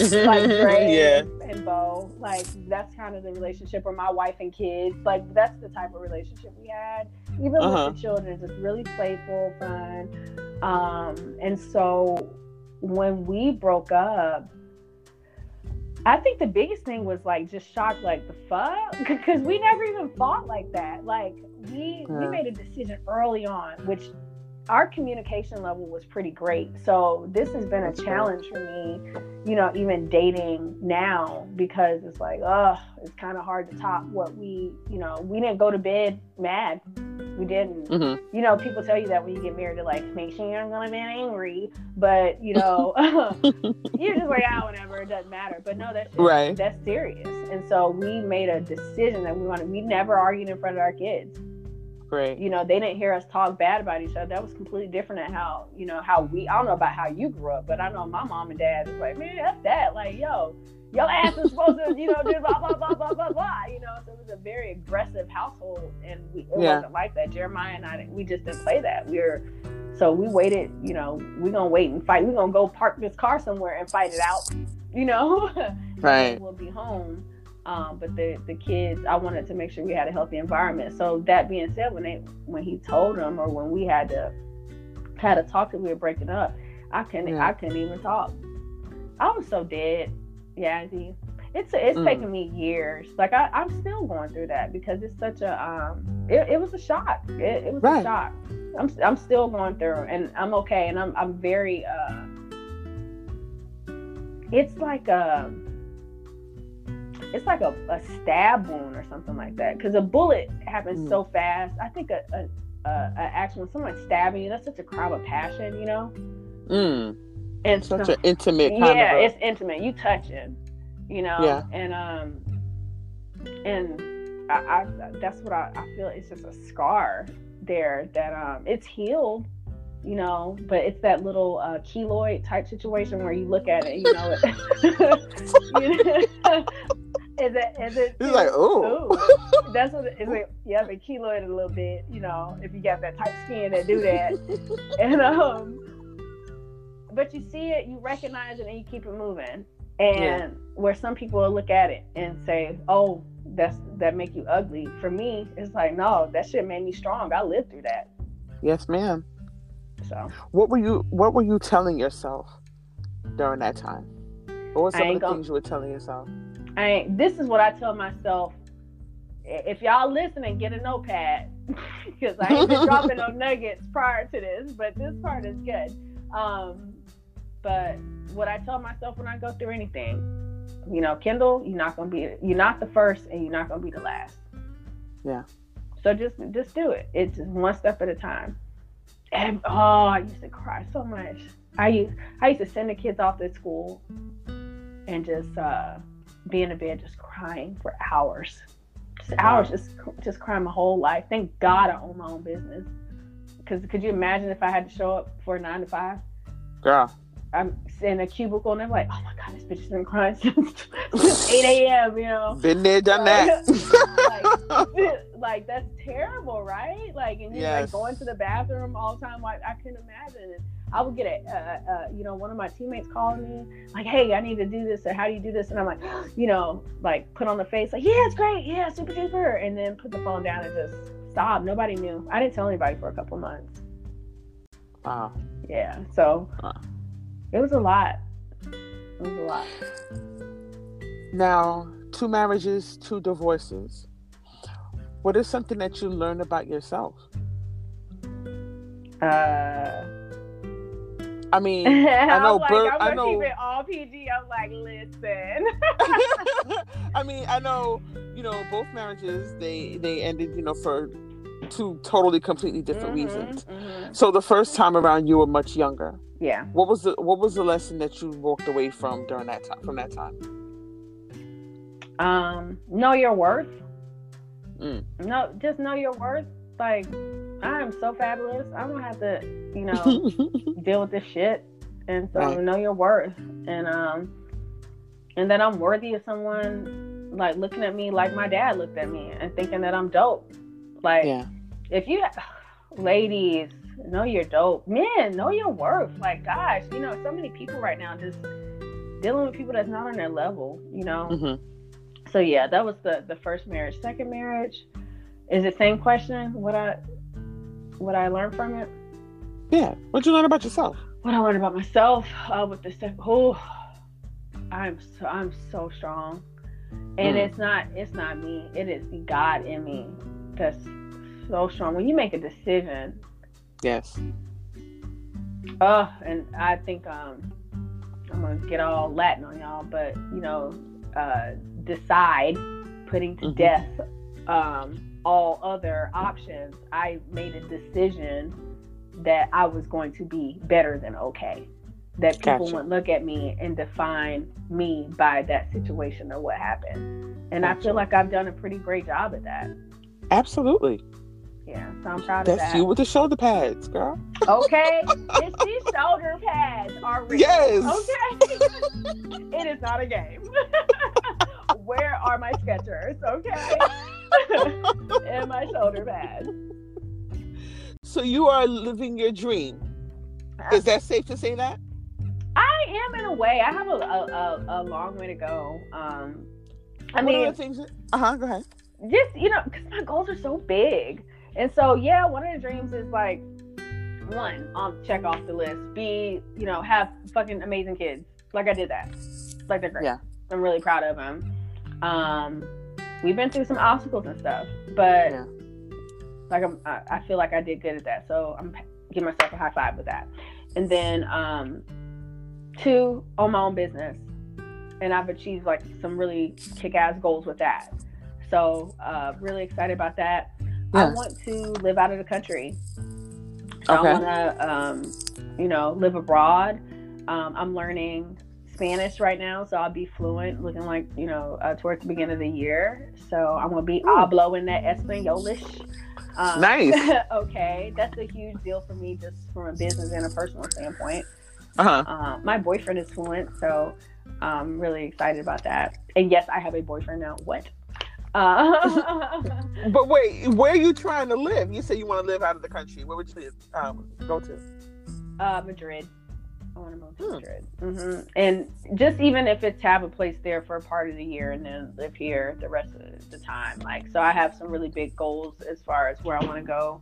like Dre yeah. and Bow. Like that's kind of the relationship or my wife and kids. Like that's the type of relationship we had. Even uh-huh. with the children, just really playful, fun. Um, and so when we broke up, I think the biggest thing was like just shocked, like the fuck, because we never even fought like that. Like we yeah. we made a decision early on, which our communication level was pretty great. So this has been a challenge for me, you know, even dating now because it's like, oh, it's kind of hard to top what we, you know, we didn't go to bed mad. We didn't. Mm-hmm. You know, people tell you that when you get married, to like, make sure you're to be angry, but you know, you're just like, ah, whatever, it doesn't matter. But no, that's right. That's serious. And so we made a decision that we wanted. We never argued in front of our kids Right. You know, they didn't hear us talk bad about each other. That was completely different than how, you know, how we, I don't know about how you grew up, but I know my mom and dad was like, man, that's that. Like, yo, your ass is supposed to, you know, do blah, blah, blah, blah, blah, blah. You know, so it was a very aggressive household. And we, it yeah. wasn't like that. Jeremiah and I, we just didn't play that. We were, so we waited, you know, we're going to wait and fight. We're going to go park this car somewhere and fight it out, you know? right. we'll be home um, but the the kids, I wanted to make sure we had a healthy environment. So that being said, when they when he told them or when we had to had to talk that we were breaking up, I couldn't yeah. I couldn't even talk. I was so dead. Yeah, it's it's mm. taken me years. Like I, I'm still going through that because it's such a um it, it was a shock. It, it was right. a shock. I'm I'm still going through and I'm okay and I'm I'm very uh it's like a um, it's like a, a stab wound or something like that. Because a bullet happens mm. so fast. I think a, a, a, a action when someone's stabbing you, that's such a crime of passion, you know. Mm. And such so, an intimate. yeah, it's intimate. You touch it, you know. Yeah. And um, and I, I that's what I, I feel. It's just a scar there that um, it's healed you know, but it's that little uh, keloid type situation where you look at it, you know, it, Is it? Is it? He's like, oh. That's what. It, is it? Yeah, the keloid a little bit. You know, if you got that tight skin that do that, and um, but you see it, you recognize it, and you keep it moving. And yeah. where some people will look at it and say, "Oh, that's that make you ugly." For me, it's like, no, that shit made me strong. I lived through that. Yes, ma'am. So, what were you? What were you telling yourself during that time? What were some of the gonna, things you were telling yourself? I ain't, this is what I tell myself. If y'all listening, get a notepad because I ain't been dropping no nuggets prior to this, but this part is good. Um, but what I tell myself when I go through anything, you know, Kendall, you're not gonna be you're not the first and you're not gonna be the last. Yeah. So just just do it. It's just one step at a time. And oh, I used to cry so much. I used I used to send the kids off to school and just uh, be in the bed just crying for hours. Just hours, just just crying my whole life. Thank God I own my own business. Because could you imagine if I had to show up for nine to five? Girl. I'm in a cubicle and I'm like, oh my god, this bitch has been crying since, since 8 a.m. You know, been there, done that. like, like, that's terrible, right? Like, and you're Yes. like going to the bathroom all the time. Like, I can't imagine. I would get a, uh, uh, you know, one of my teammates calling me like, hey, I need to do this, or how do you do this? And I'm like, you know, like put on the face like, yeah, it's great, yeah, super duper, and then put the phone down and just stop. Nobody knew. I didn't tell anybody for a couple months. Wow. Yeah, so. It was a lot. It was a lot. Now, two marriages, two divorces. What is something that you learned about yourself? Uh, I mean, I know like, Bert- I'm I gonna know- keep it all PG. I'm like, listen. I mean, I know, you know, both marriages they they ended, you know, for two totally completely different Mhm, reasons. mhm. So the first time around, you were much younger. Yeah. What was the what was the lesson that you walked away from during that time? From that time? Um, know your worth. Mm. No, just know your worth. Like, I am so fabulous. I don't have to, you know, deal with this shit. And so Right. know your worth. And um and that I'm worthy of someone like looking at me like my dad looked at me and thinking that I'm dope. Like yeah. if you ladies know you're dope. Men know your worth. Like gosh you know so many people right now just dealing with people that's not on their level you know? Hmm so yeah that was the the first marriage. Second marriage is the same question what i what i learned from it? Yeah. What'd you learn about yourself? what i learned about myself uh, with the second oh i'm so i'm so strong. And Mm. it's not it's not me. It is the god in me that's so strong. When you make a decision Yes. Uh, and I think um, I'm gonna get all Latin on y'all, but you know, uh, decide putting to Mhm. death um, all other options. I made a decision that I was going to be better than okay. That people Gotcha. wouldn't look at me and define me by that situation or what happened. And I feel like I've done a pretty great job at that. Absolutely. Yeah, so I'm proud of that. That's that. you with the shoulder pads, girl. Okay, it's these shoulder pads are real. Yes. Okay. it is not a game. Where are my Skechers? Okay. and my shoulder pads. So you are living your dream. Is that safe to say that? I am in a way. I have a a, a, a long way to go. Um, I What mean, are the things? Uh huh. Go ahead. just you know, because my goals are so big, and so yeah, one of the dreams is like one, um, check off the list. Be, you know, have fucking amazing kids. Like I did that. Like they're great. Yeah. I'm really proud of them. Um, we've been through some obstacles and stuff, but Yeah. like I'm, I, I feel like I did good at that. So I'm giving myself a high five with that. And then um, two, own my own business, and I've achieved like some really kick-ass goals with that. So uh, really excited about that. I want to live out of the country. Okay. I want to, um, you know, live abroad. Um, I'm learning Spanish right now, so I'll be fluent, looking like you know uh, towards the beginning of the year. So I'm gonna be Ooh. hablo in that Espanolish. Um, Nice. okay, that's a huge deal for me, just from a business and a personal standpoint. Uh huh. Uh, my boyfriend is fluent, so I'm really excited about that. And yes, I have a boyfriend now. What? Uh, But wait, where are you trying to live? You say you want to live out of the country. Where would you live? Um, go to? uh, Madrid. I want to move to Hmm. Madrid. hmm And just even if it's have a place there for a part of the year and then live here the rest of the time. Like, so I have some really big goals as far as where I want to go.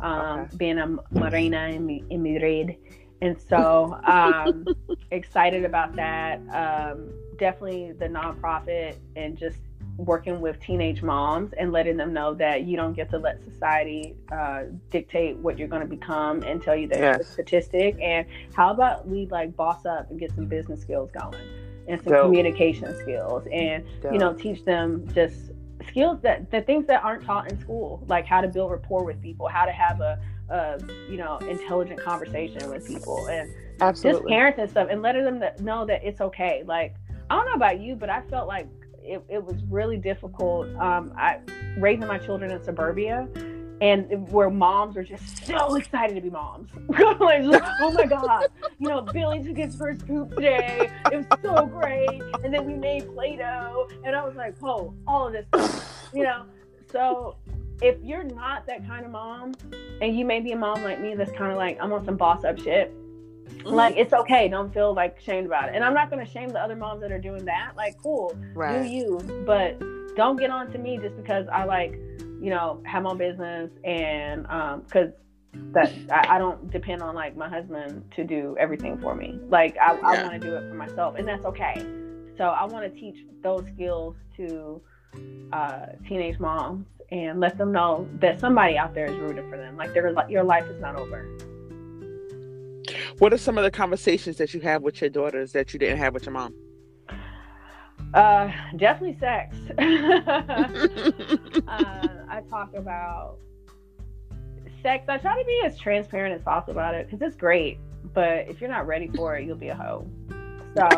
Um, Okay. Being a marina in, in Madrid. And so, um, excited about that. Um, definitely the nonprofit and just working with teenage moms and letting them know that you don't get to let society uh, dictate what you're going to become and tell you that you're a statistic. And how about we like boss up and get some business skills going? and some Dope. communication skills and you know teach them just skills that the things that aren't taught in school like how to build rapport with people how to have a, a you know intelligent conversation with people and just parents and stuff and letting them know that it's okay like i don't know about you but i felt like it, it was really difficult. Um i raising my children in suburbia and where moms are just so excited to be moms. Like, oh my god. You know billy took his first poop today. It was so great. And then we made play-doh. And i was like oh all of this stuff you know. So if you're not that kind of mom and you may be a mom like me that's kind of like i'm on some boss up shit like it's okay. Don't feel like shamed about it. And i'm not going to shame the other moms that are doing that. Like cool. Do you. But don't get on to me just because i like you know have my business and um because that I, I don't depend on like my husband to do everything for me. Like i, I want to do it for myself and that's okay. So i want to teach those skills to uh teenage moms and let them know that somebody out there is rooting for them. Like their your life is not over What are some of the conversations that you have with your daughters that you didn't have with your mom? uh definitely sex uh, I talk about sex. I try to be as transparent as possible about it because it's great. But if you're not ready for it, you'll be a hoe. So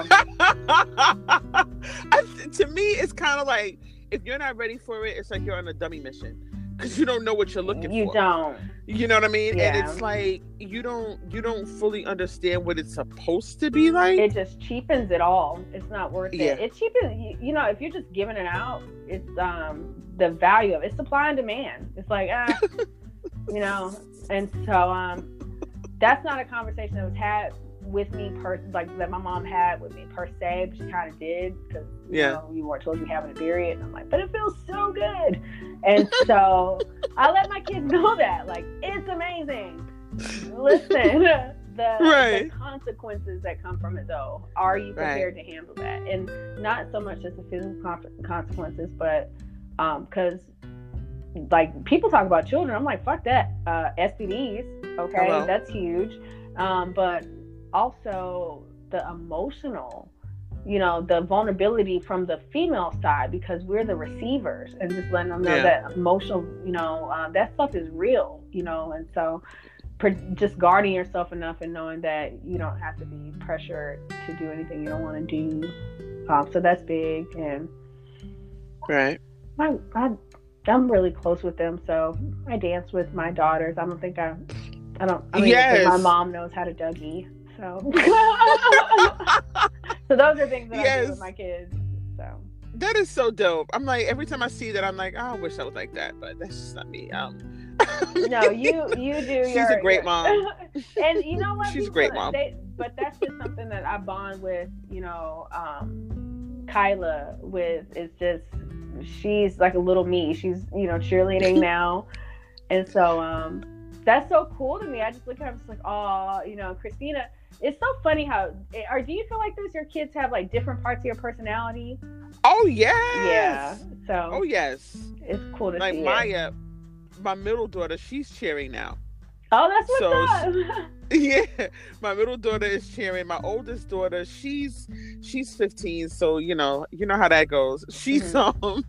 I, to me, it's kind of like if you're not ready for it, it's like you're on a dummy mission because you don't know what you're looking you for. You don't. You know what I mean? Yeah. And it's like you don't you don't fully understand what it's supposed to be like. It just cheapens it all. It's not worth Yeah. it. It cheapens. You, you know, if you're just giving it out, it's um the value of it's supply and demand. It's like ah, you know, and so um that's not a conversation that was had with me per like that my mom had with me per se, but she kind of did because you Yeah. know you weren't told you having a period. And I'm like, but it feels so good, and so I let my kids know that like it's amazing. Listen, the, the consequences that come from it though. Are you Right. prepared to handle that? And not so much just the physical con- consequences, but um because like people talk about children i'm like fuck that uh stds okay Hello. that's huge um but also the emotional you know the vulnerability from the female side because we're the receivers and just letting them know Yeah. that emotional you know uh, that stuff is real you know and so per- just guarding yourself enough and knowing that you don't have to be pressured to do anything you don't want to do um, so that's big and right. I, I I'm really close with them, so I dance with my daughters. I don't think I I don't I even think my mom knows how to Dougie. So So those are things that I do Yes. with my kids. So That is so dope. I'm like every time I see that, I'm like, oh, I wish I was like that, but that's just not me. Um, no, you you do She's your, a great your- mom. and you know what? She's a great mom. They, but that's just something that I bond with, you know, um Kyla with is just she's like a little me. She's, you know, cheerleading now. And so um that's so cool to me. I just look at I'm just like, oh, you know, Christina. It's so funny how, eh, or do you feel like this? Your kids have like different parts of your personality. oh yes. Yeah. So Oh yes. it's cool to Like see. it. Maya, my middle daughter, she's cheering now. Oh, that's what's So- up. yeah my middle daughter is cheering my oldest daughter she's she's 15 so you know you know how that goes she's um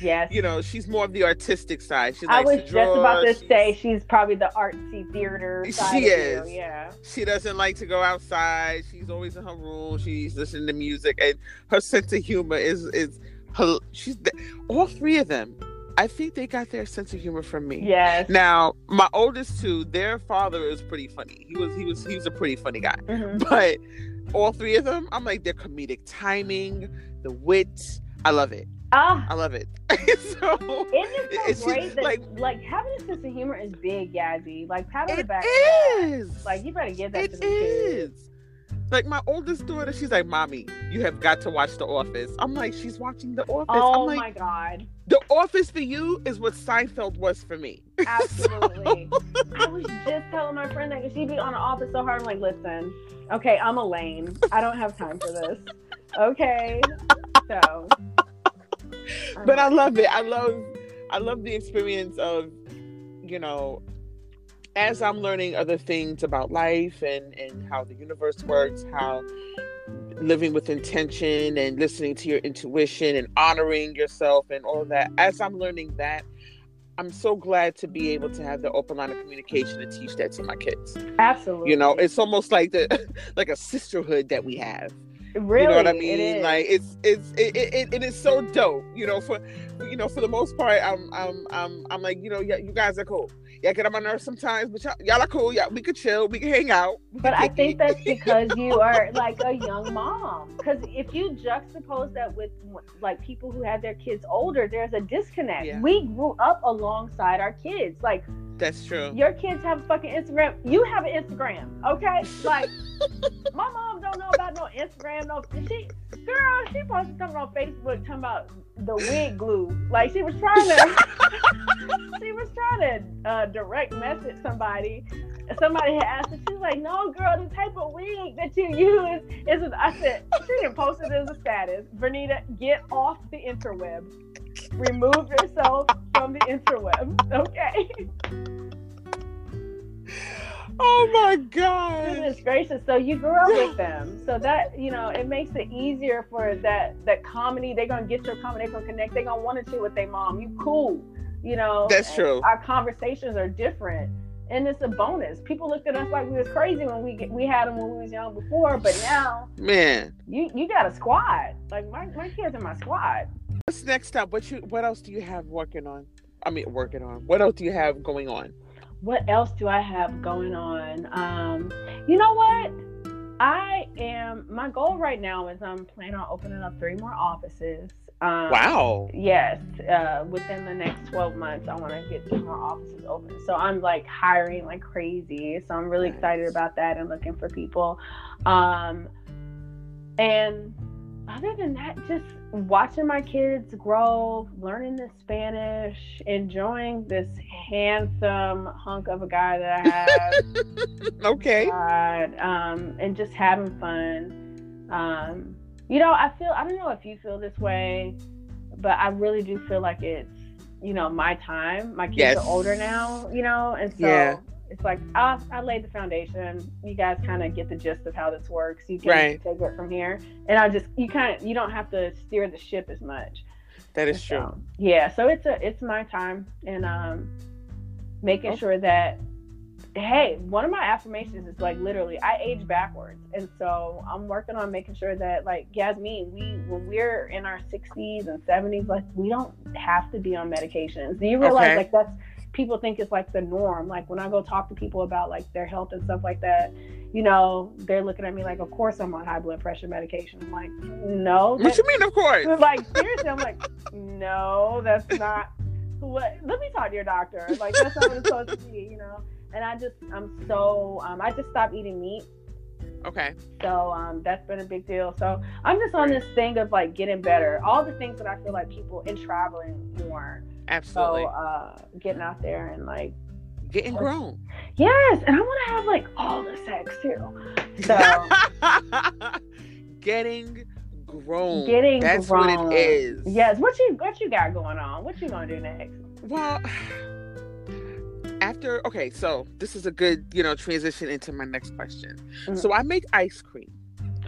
yes. you know she's more of the artistic side she I was just draw, about to she's- say she's probably the artsy theater She of you. is. Yeah. she doesn't like to go outside she's always in her room she's listening to music and her sense of humor is is her, she's all three of them i think they got their sense of humor from me Yes. now my oldest two their father is pretty funny he was he was he was a pretty funny guy Mhm. but all three of them, I'm like their comedic timing, the wit. I love it. Ah, I love it. so isn't it so great that like- like, having a sense of humor is big, Yazzie. Like pat on the back. that. is. Like you better get that it to the kids. Like my oldest daughter, she's like, "Mommy, you have got to watch The Office." I'm like, she's watching The Office. Oh I'm like, my god. The Office for you is what Seinfeld was for me. Absolutely. I was just telling my friend that she'd be on the office so hard. I'm like, listen, okay, I'm a lame. I don't have time for this. Okay. So but um, I love it. I love I love the experience of, you know, as I'm learning other things about life and and how the universe works, how living with intention and listening to your intuition and honoring yourself and all that. As I'm learning that, I'm so glad to be able to have the open line of communication and teach that to my kids. Absolutely. You know, it's almost like the like a sisterhood that we have. Really, you know what I mean? is. Like it's it's it, it, it, it is so dope. You know, for you know, for the most part, I'm I'm I'm I'm like, you know, yeah, you guys are cool. Yeah, get on my nerves sometimes, but y'all, y'all are cool. Yeah, we could chill, we can hang out. But I think that's because you are like a young mom. Because if you juxtapose that with like people who have their kids older, there's a disconnect. Yeah. We grew up alongside our kids. Like that's true. your kids have a fucking Instagram. You have an Instagram, okay? Like my mom don't know about no Instagram. No, she girl, she posted something on Facebook talking about the wig glue. Like she was trying to, she was trying to uh, direct message somebody. Somebody had asked her, she's like, "No, girl, the type of wig that you use is." I said, she didn't post it as a status. Vernita, get off the interweb. Remove yourself from the interweb, okay? Oh my god. Goodness gracious! So you grew up with them, so that you know it makes it easier for that that comedy. They're gonna get your comedy. They're gonna connect. They're gonna want to chill with their mom. You cool, you know. That's and true. Our conversations are different, and it's a bonus. People looked at us like we was crazy when we get, we had them when we was young before, but now Man. you you got a squad. Like my my kids are my squad. What's next up? What you what else do you have working on? I mean working on. What else do you have going on? What else do I have going on? Um, you know what? I am. My goal right now is I'm planning on opening up three more offices. Um, Wow. Yes, uh, within the next 12 months, I want to get two more offices open. So I'm like hiring like crazy. So I'm really Nice. excited about that and looking for people. Um, and other than that, just watching my kids grow, learning the Spanish, enjoying this handsome hunk of a guy that I have. Okay. God, um, and just having fun. Um, you know, I feel I don't know if you feel this way, but I really do feel like it's you know my time. My kids Yes. are older now, you know, and so Yeah. It's like I, I laid the foundation. You guys kind of get the gist of how this works. You can Right. take it from here, and I just you kind of you don't have to steer the ship as much. That is So, true. yeah, so it's a it's my time, and um, making Okay. sure that hey, one of my affirmations is like literally I age backwards, and so I'm working on making sure that like Yasmin, we when we're in our 60s and 70s, like we don't have to be on medications. Do you realize Okay. like that's people think it's like the norm. Like when I go talk to people about like their health and stuff like that, you know, they're looking at me like, of course I'm on high blood pressure medication. I'm like, no, What you mean, of course? like seriously, I'm like, no, that's not what. Let me talk to your doctor. Like that's not what it's supposed to be, you know. And I just, I'm so, um, I just stopped eating meat, Okay. so um, that's been a big deal. So I'm just on this thing of like getting better. All the things that I feel like people in traveling more. Absolutely. So uh, getting out there and like, Getting grown. yes, and I want to have like all the sex too. So Getting grown. getting That's grown. what it is. Yes, what you what you got going on? What you gonna do next? Well, after okay, so this is a good, you know, transition into my next question. Mhm. So I make ice cream.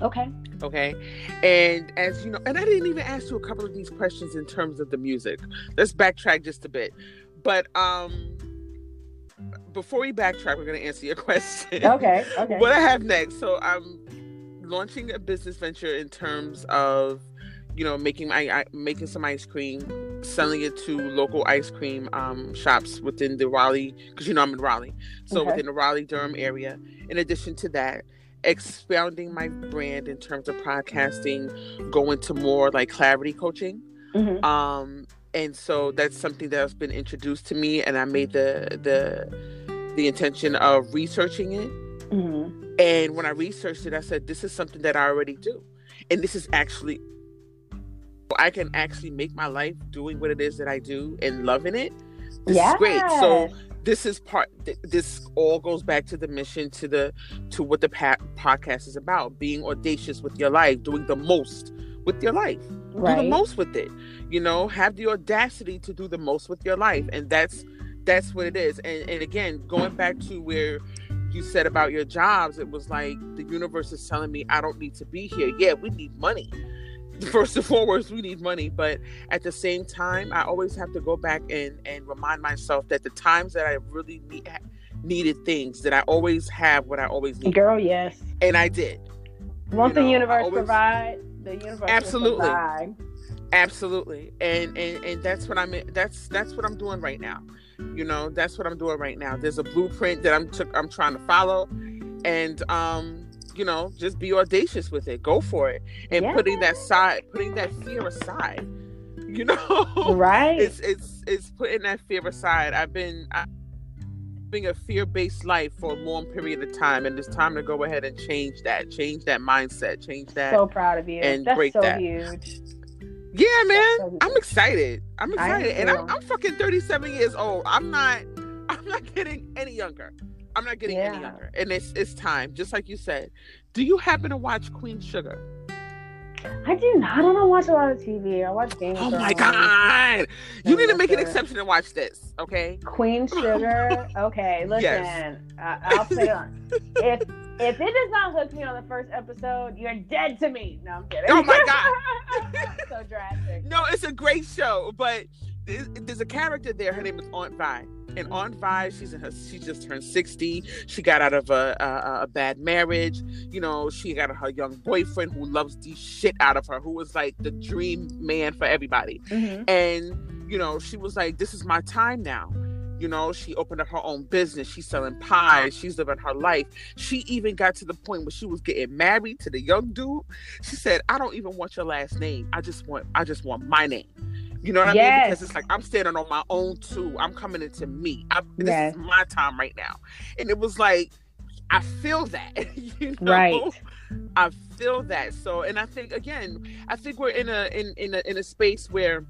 Okay. Okay. And as you know, and I didn't even ask you a couple of these questions in terms of the music. Let's backtrack just a bit. But um before we backtrack, we're gonna answer your question. Okay. Okay. What I have next. So I'm launching a business venture in terms of, you know, making my I, making some ice cream, selling it to local ice cream um, shops within the Raleigh, because you know I'm in Raleigh, so Okay. within the Raleigh Durham area. In addition to that, expounding my brand in terms of podcasting, going to more like clarity coaching. Mhm. Um, and so that's something that has been introduced to me, and I made the the the intention of researching it. Mhm. And when I researched it, I said, this is something that I already do. And this is actually, I can actually make my life doing what it is that I do and loving it. This is great. So this is part, th- this all goes back to the mission, to the, to what the pa- podcast is about being audacious with your life, doing the most with your life do the most with it you know have the audacity to do the most with your life and that's that's what it is and, and again going back to where you said about your jobs, it was like the universe is telling me I don't need to be here. Yeah, we need money. First and foremost, we need money. But at the same time, I always have to go back and, and remind myself that the times that I really need, needed things, that I always have what I always need. Girl, yes. And I did. Won't you know, the universe always, provide? The universe absolutely. Provide. Absolutely. And, and and that's what I'm that's that's what I'm doing right now. You know, that's what I'm doing right now. There's a blueprint that I'm t- I'm trying to follow, and um, you know, just be audacious with it. Go for it, and yeah. putting that side, putting that fear aside. You know, right? It's it's it's putting that fear aside. I've been. I, living a fear-based life for a long period of time and it's time to go ahead and change that change that mindset change that so proud of you and That's break so that huge yeah, man. I'm excited. I'm excited. And I'm, I'm fucking 37 years old. I'm not I'm not getting any younger. I'm not getting yeah. any younger. And it's it's time. Just like you said. Do you happen to watch Queen Sugar? I do not. I don't watch a lot of TV. I watch Game Oh my god! You need to make an exception and watch this, okay? Queen Sugar. Okay, listen. Yes. I, will say on. If if it does not hook me on the first episode, you're dead to me. No, I'm kidding. Oh my god! so drastic. No, it's a great show, but there's a character there. Her name is Aunt Vi, and Aunt Vi, she's in her, she just turned sixty. She got out of a, a, a bad marriage. You know, she got her young boyfriend who loves the shit out of her, who was like the dream man for everybody. Mm-hmm. And you know, she was like, "This is my time now." You know, she opened up her own business. She's selling pies. She's living her life. She even got to the point where she was getting married to the young dude. She said, "I don't even want your last name. I just want, I just want my name." You know what yes. I mean? Because it's like I'm standing on my own too. I'm coming into me. I, this yes. is my time right now. And it was like, I feel that. You know? Right. I feel that. So, and I think again, I think we're in a in in a in a space where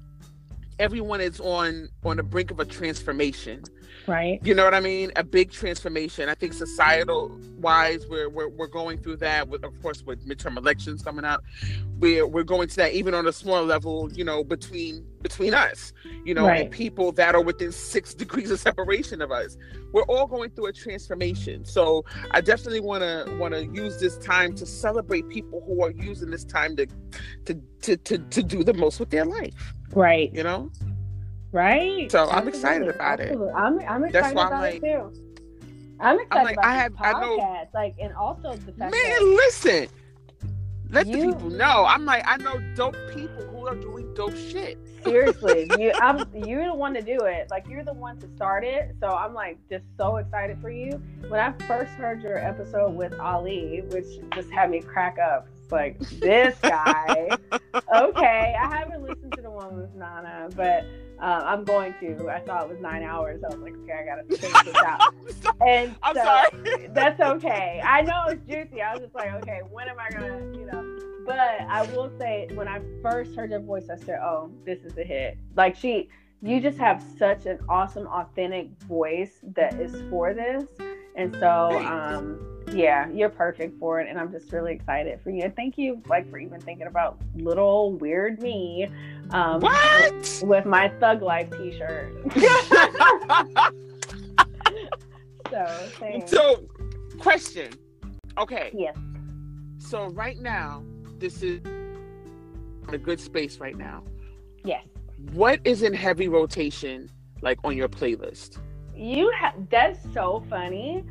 everyone is on on the brink of a transformation right you know what i mean a big transformation i think societal wise we're we're, we're going through that with of course with midterm elections coming up we're we're going to that even on a smaller level you know between between us you know right. and people that are within six degrees of separation of us we're all going through a transformation so i definitely want to want to use this time to celebrate people who are using this time to to to to, to do the most with their life Right. You know? Right. So Absolutely. I'm excited about Absolutely. it. I'm, I'm excited about I'm like, it too. I'm excited I'm like, about I have, podcast, I know, like, and also the fact man, that listen, let you, the people know. I'm like, I know dope people who are doing dope shit. Seriously, you, I'm, you're the one to do it. Like, you're the one to start it. So I'm like, just so excited for you. When I first heard your episode with Ali, which just had me crack up, like this guy. okay, I haven't listened to the one with Nana, but uh, I'm going to. I thought it was nine hours. I was like, okay, I gotta finish this out. And I'm so, sorry. that's okay. I know it's juicy. I was just like, okay, when am I gonna, you know? But I will say, when I first heard your voice, I said, oh, this is a hit. Like she, you just have such an awesome, authentic voice that is for this, and so. um yeah, you're perfect for it, and I'm just really excited for you. And thank you, like, for even thinking about little weird me. Um, what? With, with my Thug Life T-shirt. so, thanks. so, question. Okay. Yes. So right now, this is a good space right now. Yes. What is in heavy rotation, like on your playlist? You have that's so funny.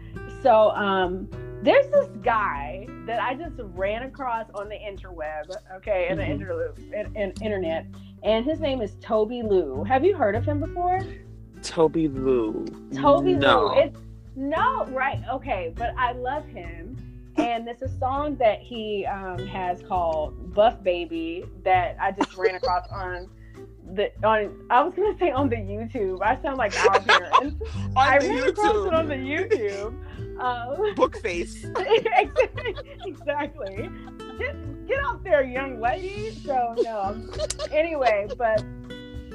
So um there's this guy that I just ran across on the interweb, okay, in the mm-hmm. interloop, in, in, internet, and his name is Tobi Lou. Have you heard of him before? Tobi Lou. Tobi no. Lou. It's no, right? Okay, but I love him, and it's a song that he um, has called "Buff Baby" that I just ran across on the on I was gonna say on the YouTube. I sound like our parents. I ran YouTube. across it on the YouTube. Um, Book face. exactly. Get, get out there, young lady. So no. Anyway, but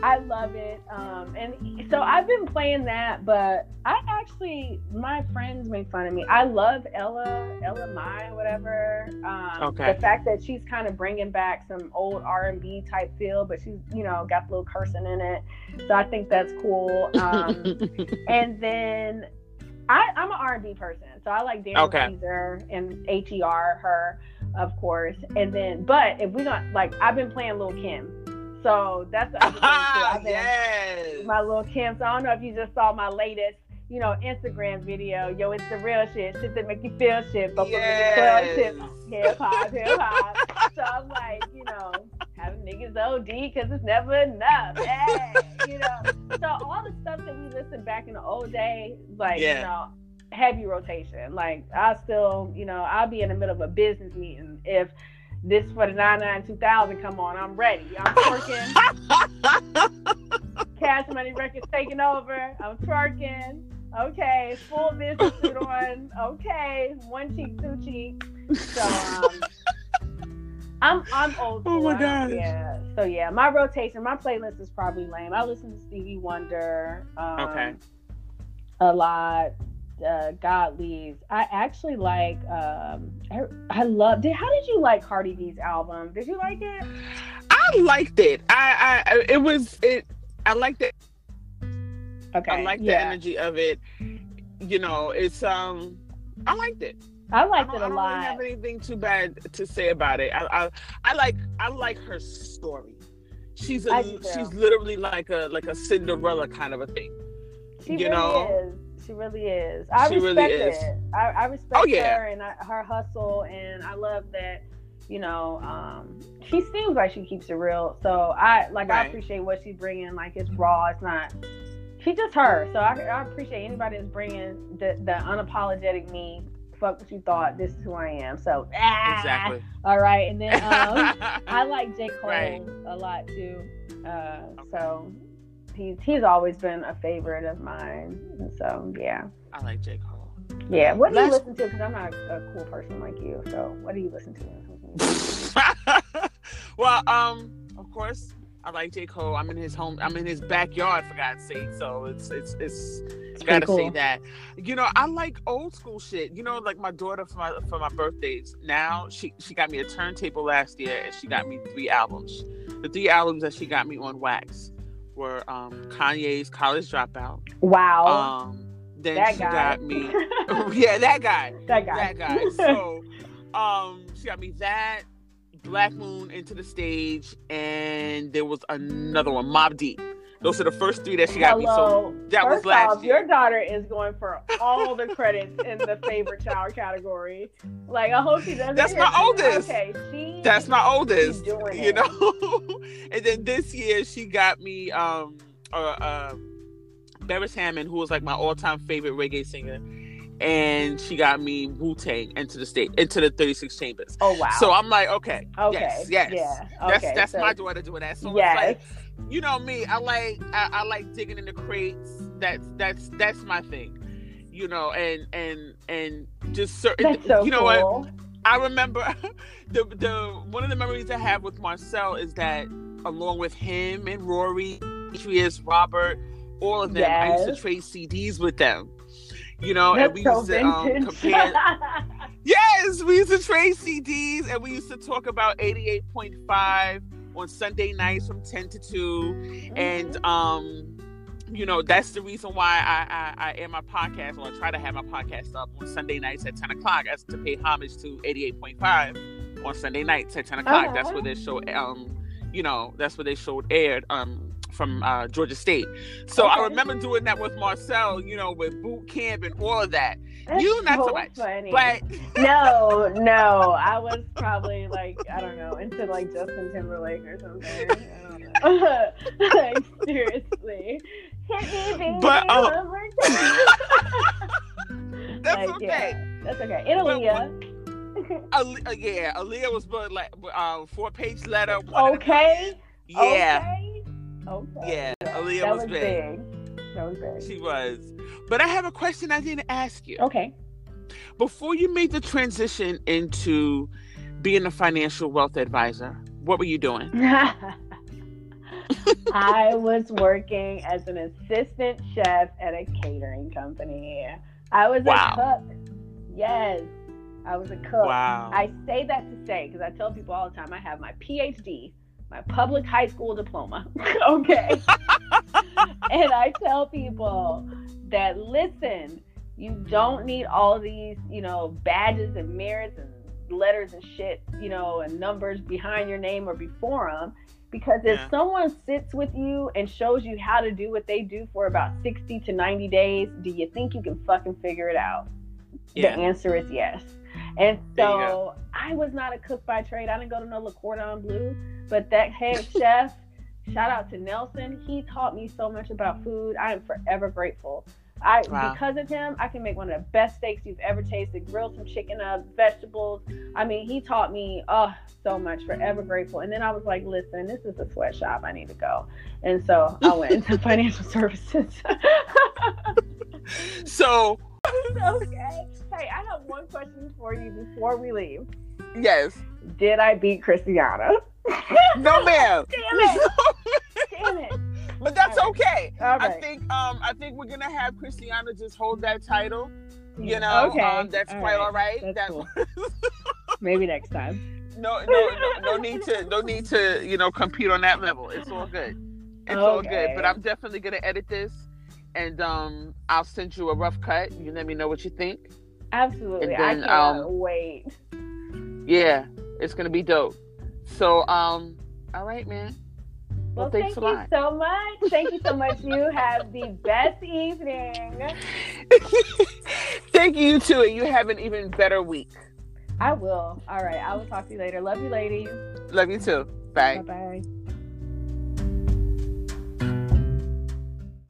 I love it. Um, and so I've been playing that, but I actually, my friends make fun of me. I love Ella, Ella Mai, whatever. Um, okay. The fact that she's kind of bringing back some old R and B type feel, but she's, you know, got a little cursing in it. So I think that's cool. Um, and then I, I'm an R&B person, so I like Daniel Okay. Caesar and H.E.R. her, of course. And then, but if we don't like, I've been playing Lil Kim, so that's the other thing too. Yes. my Lil Kim. So I don't know if you just saw my latest, you know, Instagram video. Yo, it's the real shit, shit that make you feel shit, but Yes. shit, hip hop, hip hop. So I'm like, you know, having niggas OD because it's never enough. Hey, you know. So all the stuff that we listened back in the old days, like Yeah. you know, heavy rotation. Like I still, you know, I'll be in the middle of a business meeting if this for the 99 2000 come on, I'm ready. I'm twerking. Cash Money Records taking over. I'm twerking. Okay, full business suit on. Okay, one cheek, two cheek. So um, I'm I'm old. Oh my I. Yeah. So yeah, my rotation, my playlist is probably lame. I listen to Stevie Wonder. Um, Okay. A lot. Uh, God leaves. I actually like. Um, I, I love. Did how did you like Cardi B's album? Did you like it? I liked it. I, I, it was it. I liked it. Okay. I like the energy of it. You know, it's um. I liked it. I I liked don't, it I a don't lot. really have anything too bad to say about it. I, I, I like, I like her story. She's I a, she's literally like a, like a Cinderella kind of a thing. She you really know? is. She really is. I She respect really is. it. I, I respect Oh, yeah. her and I, her hustle, and I love that. You know, um, she seems like she keeps it real. So I like. I appreciate what she's bringing. Like it's raw. It's not. She's just her. So I, I appreciate anybody that's bringing the the unapologetic me. Fuck what you thought. This is who I am. So ah, Exactly. All right, and then um, I like J. Cole Right. a lot too. Uh, So he's he's always been a favorite of mine. And so yeah, I like J Cole. yeah. What do you listen to? Because I'm not a, a cool person like you. So what do you listen to? well, um, of course, I like J Cole. I'm in his home. I'm in his backyard for God's sake. So it's it's it's. It's gotta pretty say that. You know, I like old school shit. You know, like my daughter for my for my birthdays. Now she she got me a turntable last year, and she got me three albums. The three albums that she got me on wax were um, Kanye's College Dropout. Wow, Um, then that she guy. got me. yeah, that guy that guy. that guy. So, um, she got me that Black Moon Enta da Stage, and there was another one, Mobb Deep. Those are the first three that she got me. So Hello. that was last off, year. your daughter is going for all the credits in the favorite child category. Like I hope she doesn't. That's my oldest. Okay, she. that's my oldest. You know. and then this year she got me um uh, uh Hammond, who was like my all-time favorite reggae singer, and she got me Wu Tang into the state into the 36 chambers. Oh wow. So I'm like, okay, okay. yes, yes. Yeah. That's Okay. that's so, my daughter doing that. So yes. like you know me i like I, I like digging in the crates. That's that's that's my thing you know and and and just certain That's so you know cool. what i remember the the one of the memories i have with marcel is that along with him and rory Demetrius, robert all of them i used to trade cds with them you know That's and we so used to um, compare Yes, we used to trade CDs and we used to talk about 88.5 on Sunday nights from 10 to 2. And um, you know, that's the reason why I, I, I am my podcast, or I try to have my podcast up on Sunday nights at 10 o'clock as to pay homage to 88.5 on Sunday nights at 10 o'clock. That's Uh-huh. where they show um, you know, that's where they showed aired um from uh, Georgia State. So I remember doing that with Marcel, you know, with boot camp and all of that. That's you not so, much. funny. But no, no, I was probably like I don't know into like Justin Timberlake or something. I don't know. like seriously, hit me, baby. But, time. That's Like, okay. yeah, that's okay. Italia. Ale- uh, yeah, Aaliyah was but like uh, four page letter. the- okay. Yeah, Okay. Okay. yeah. Aaliyah That was, was big. big. That was big. She was. But I have a question I didn't ask you. Okay. Before you made the transition into being a financial wealth advisor, what were you doing? I was working as an assistant chef at a catering company. I was Wow. a cook. Yes, I was a cook. Wow. I say that to say because I tell people all the time I have my PhD, my public high school diploma. okay. and I tell people that listen, You don't need all these, you know, badges and merits and letters and shit, you know, and numbers behind your name or before them. Because if Yeah. someone sits with you and shows you how to do what they do for about 60 to 90 days, do you think you can fucking figure it out? Yeah. The answer is yes. And so I was not a cook by trade. I didn't go to no Le Cordon Bleu, but that head chef, shout out to Nelson. He taught me so much about food. I am forever grateful. I Wow. because of him, I can make one of the best steaks you've ever tasted. Grill some chicken up, vegetables. I mean, he taught me oh so much. Forever grateful. And then I was like, listen, this is a sweatshop. I need to go. And so I went into financial services. So okay. Hey, I have one question for you before we leave. yes, Did I beat Christiana? no ma'am. Damn it! Damn it! but that's All okay. All I think um I think we're gonna have Christiana just hold that title. You know, Okay. um, that's All quite right. all right. That's That cool. Maybe next time. no, no, no, no need to, no need to, you know, compete on that level. It's all good. It's all good. But I'm definitely gonna edit this, and um, I'll send you a rough cut. You let me know what you think. Absolutely. And I then, cannot um, wait. Yeah, it's gonna be dope. So um, all right, man. Well, thanks thank a you so much. Thank you so much. You have the best evening. Thank you, you too, and you have an even better week. I will. All right. I will talk to you later. Love you, ladies. Love you too. Bye bye.